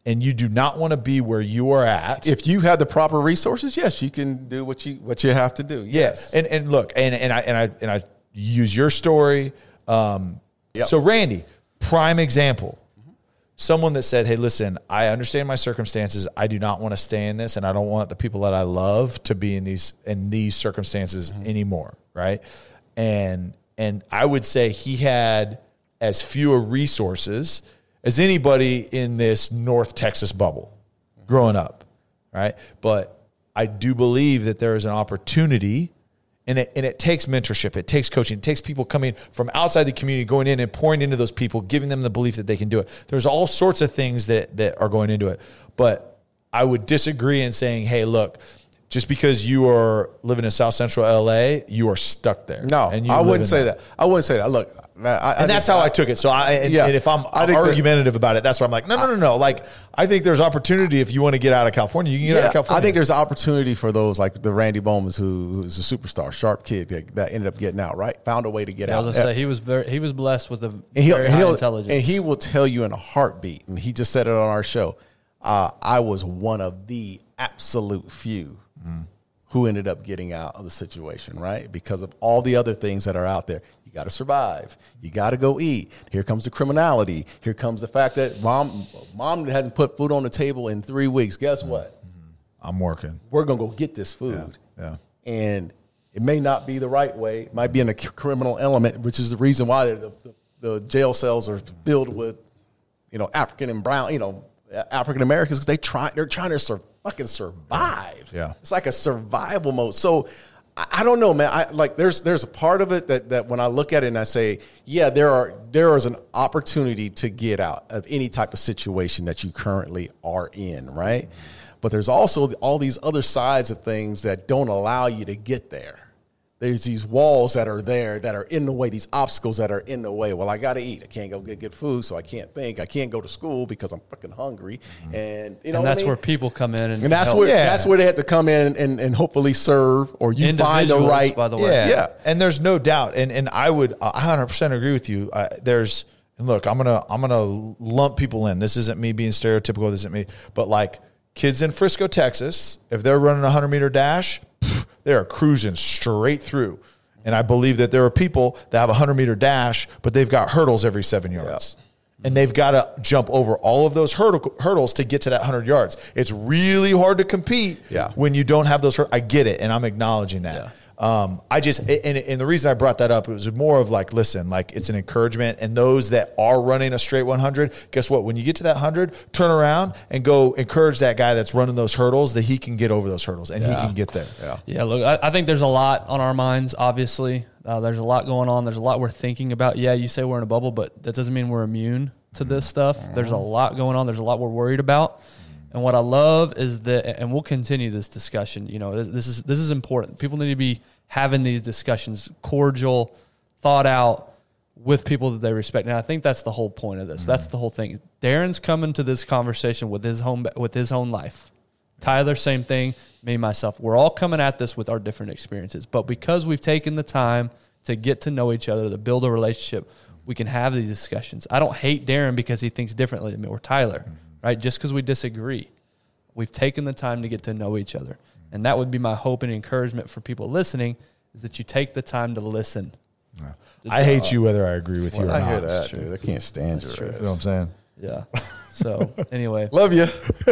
and you do not want to be where you are at, if you have the proper resources yes you can do what you what you have to do yes And and look, and and I and I and I use your story. Um, Yep. So Randy, prime example. Someone that said, "Hey, listen, I understand my circumstances. I do not want to stay in this, and I don't want the people that I love to be in these in these circumstances mm-hmm. anymore." Right? And and I would say he had as fewer resources as anybody in this North Texas bubble growing up, right? But I do believe that there is an opportunity and it, and it takes mentorship, it takes coaching, it takes people coming from outside the community, going in and pouring into those people, giving them the belief that they can do it. There's all sorts of things that that are going into it. But I would disagree in saying, hey, look, just because you are living in South Central LA, you are stuck there. No, and you I wouldn't say that. I wouldn't say that. Look, I, I and that's how I took it. So I, and, Yeah. and if I'm I think that- argumentative about it, that's why I'm like, no, no, no, no. Like, I think there's opportunity if you want to get out of California, you can get out of California. I think there's opportunity for those like the Randy Bowmans, who who's a superstar, sharp kid that, that ended up getting out. Right, found a way to get I out. was gonna say he was very he was blessed with a and he'll, very high he'll- intelligence. and he will tell you in a heartbeat. And he just said it on our show. Uh, I was one of the absolute few who ended up getting out of the situation, right? Because of all the other things that are out there. You got to survive. You got to go eat. Here comes the criminality. Here comes the fact that mom mom hasn't put food on the table in three weeks. Guess mm-hmm. what? I'm working. We're gonna go get this food. Yeah. And It may not be the right way. It might be in a criminal element, which is the reason why the, the, the jail cells are filled with, you know, African and brown, you know, African Americans because they try they're trying to sur- fucking survive. Yeah. it's like a survival mode. So I, I don't know, man. I like there's there's a part of it that that when I look at it and I say, yeah, there are there is an opportunity to get out of any type of situation that you currently are in, right? Mm-hmm. But there's also all these other sides of things that don't allow you to get there there's these walls that are there that are in the way, these obstacles that are in the way. Well, I got to eat. I can't go get good food, so I can't think. I can't go to school because I'm fucking hungry. And you know, and what that's I mean? where people come in and, and that's help. where Yeah. that's where they have to come in and, and hopefully serve, or you find the right. by the way. Yeah. Yeah. And there's no doubt. And and I would I 100% agree with you. Uh, there's and look, I'm going to I'm going to lump people in. This isn't me being stereotypical, this isn't me. But like kids in Frisco, Texas, if they're running a 100 meter dash, pff, they are cruising straight through. And I believe that there are people that have a 100 meter dash, but they've got hurdles every 7 yards. And they've got to jump over all of those hurdle, hurdles to get to that 100 yards. It's really hard to compete Yeah. when you don't have those. I get it, and I'm acknowledging that. Um, I just and, and the reason I brought that up it was more of like, listen, like it's an encouragement, and those that are running a straight 100, guess what? When you get to that 100, turn around and go encourage that guy that's running those hurdles that he can get over those hurdles and he can get there. Yeah. Yeah, look, I, I think there's a lot on our minds. Obviously, uh, there's a lot going on. There's a lot we're thinking about. Yeah, you say we're in a bubble, but that doesn't mean we're immune to this stuff. There's a lot going on. There's a lot we're worried about. And what I love is that, and we'll continue this discussion. You know, this, this is this is important. People need to be having these discussions, cordial, thought out, with people that they respect. And I think that's the whole point of this. That's mm. the whole thing. Darren's coming to this conversation with his home with his own life. Tyler, same thing. Me, myself. We're all coming at this with our different experiences. But because we've taken the time to get to know each other, to build a relationship, we can have these discussions. I don't hate Darren because he thinks differently than me or Tyler, mm. Right? Just because we disagree. We've taken the time to get to know each other. And that would be my hope and encouragement for people listening is that you take the time to listen. I hate you whether I agree with you or I not. hear that, dude. I can't stand your You ass. know what I'm saying? Yeah. So anyway, Love you.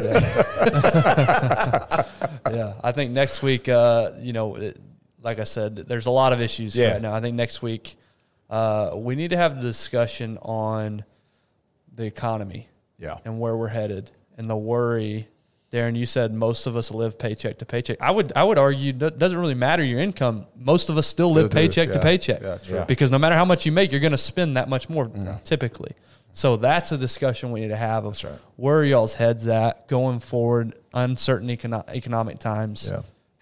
yeah, I think next week, uh, you know, it, like I said, there's a lot of issues Yeah. right now. I think next week uh, we need to have a discussion on the economy Yeah. and where we're headed and the worry. Darren, you said most of us live paycheck to paycheck. I would I would argue that doesn't really matter your income. Most of us still live Still do, paycheck to yeah. paycheck Yeah, true. because no matter how much you make, you're going to spend that much more typically. So that's a discussion we need to have. Of right. Where are y'all's heads at going forward? Uncertain econo- economic times.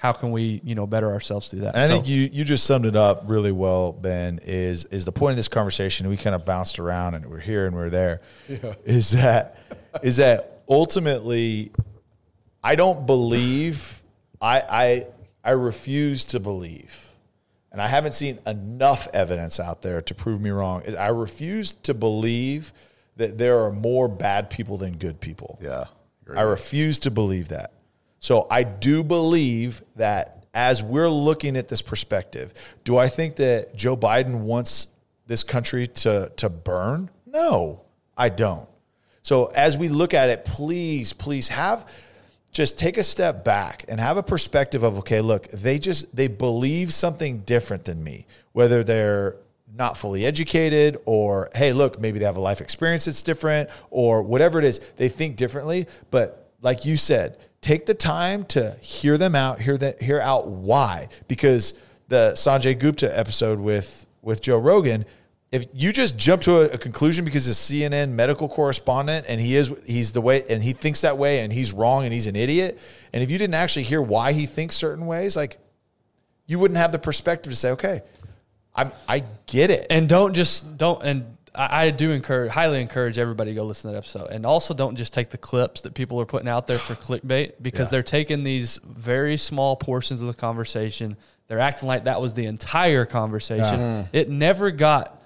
Yeah. How can we you know better ourselves through that? And I So- think you you just summed it up really well, Ben. Is is the point of this conversation? We kind of bounced around and we're here and we're there. Is that is that ultimately? I don't believe. I I I refuse to believe, and I haven't seen enough evidence out there to prove me wrong. Is I refuse to believe that there are more bad people than good people. Yeah. I refuse to believe that. So I do believe that as we're looking at this perspective, do I think that Joe Biden wants this country to to burn? No, I don't. So as we look at it, please, please have just take a step back and have a perspective of okay, look, they just they believe something different than me, whether they're not fully educated or hey, look, maybe they have a life experience that's different or whatever it is, they think differently, but like you said, take the time to hear them out, hear that hear out why because the Sanjay Gupta episode with with Joe Rogan, if you just jump to a, a conclusion because he's a CNN medical correspondent and he is he's the way and he thinks that way and he's wrong and he's an idiot, and if you didn't actually hear why he thinks certain ways, like you wouldn't have the perspective to say, okay, I I get it. and don't just don't and I, I do encourage highly encourage everybody to go listen to that episode and also don't just take the clips that people are putting out there for clickbait because Yeah. they're taking these very small portions of the conversation they're acting like that was the entire conversation mm. it never got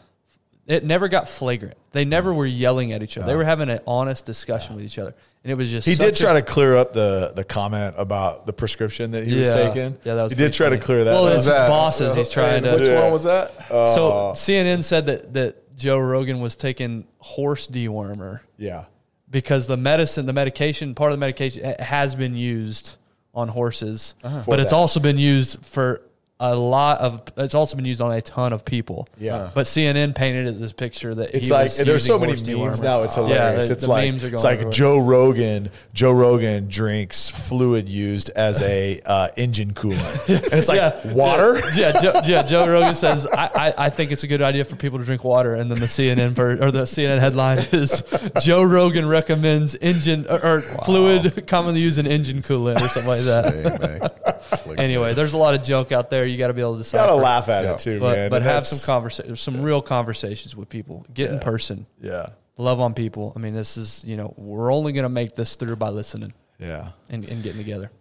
it never got flagrant they never were yelling at each other they were having an honest discussion with each other and it was just He did such a- try to clear up the the comment about the prescription that he was taking. Yeah, that was he did try to clear that. Well, up. it's his bosses. He's trying to- Which Yeah. one was that? so uh, CNN said that that Joe Rogan was taking horse dewormer yeah. because the medicine, the medication, part of the medication has been used on horses, uh-huh. For but it's that. also been used for a lot of. It's also been used on a ton of people. Yeah. But CNN painted it this picture that It's he like was there's so many memes dewormer. now. It's Yeah, hilarious. the- it's the like memes are going it's like everywhere. Joe Rogan. Joe Rogan drinks fluid used as a uh, engine coolant. And it's like Yeah. water. Yeah, Joe, yeah. Joe Rogan says, I, I, "I think it's a good idea for people to drink water." And then the CNN ver- or the CNN headline is, "Joe Rogan recommends engine or, or fluid commonly used in engine coolant or something like that." Anyway, there's a lot of junk out there. You got to be able to decide. Gotta laugh at Yeah. it too, but man. but And have some conversation, some real conversations with people. Get in person. Yeah, Love on people. I mean, this is you know we're only going to make this through by listening yeah. and, and getting together.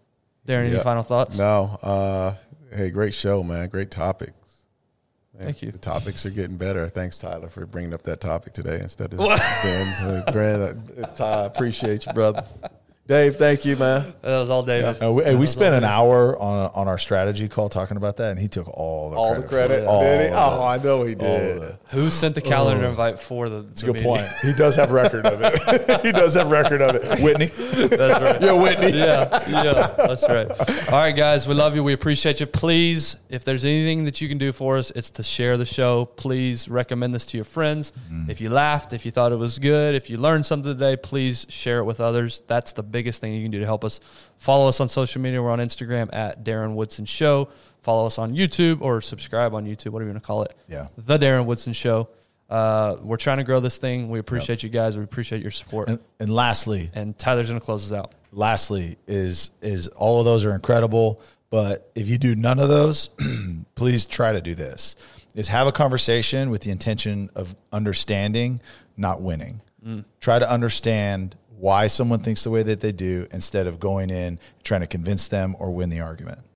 Darren, any Yeah. final thoughts? No. Uh, hey, great show, man. Great topics. Man, Thank you. The topics are getting better. Thanks, Tyler, for bringing up that topic today instead of Dan. Uh, Grant, uh, I appreciate you, brother. Dave, thank you, man. That was all David. Uh, we, hey, we spent an hour on on our strategy call talking about that, and he took all the All credit the credit. it. All Did he? Oh, it. I know he did. Who sent the calendar invite for the? That's a good point. He does have record of it. he does have record of it. Whitney. That's right. Yeah, Whitney. yeah, yeah, that's right. All right, guys, we love you. We appreciate you. Please, if there's anything that you can do for us, it's to share the show. Please recommend this to your friends. If you laughed, if you thought it was good, if you learned something today, please share it with others. That's the biggest thing you can do to help us. Follow us on social media. We're on Instagram at Darren Woodson Show. Follow us on YouTube or subscribe on YouTube, whatever you want to call it. Yeah. The Darren Woodson Show. Uh, we're trying to grow this thing. We appreciate you guys. We appreciate your support. And, and lastly, and Tyler's going to close us out. lastly is is all of those are incredible but if you do none of those please try to do this is have a conversation with the intention of understanding not winning try to understand why someone thinks the way that they do instead of going in trying to convince them or win the argument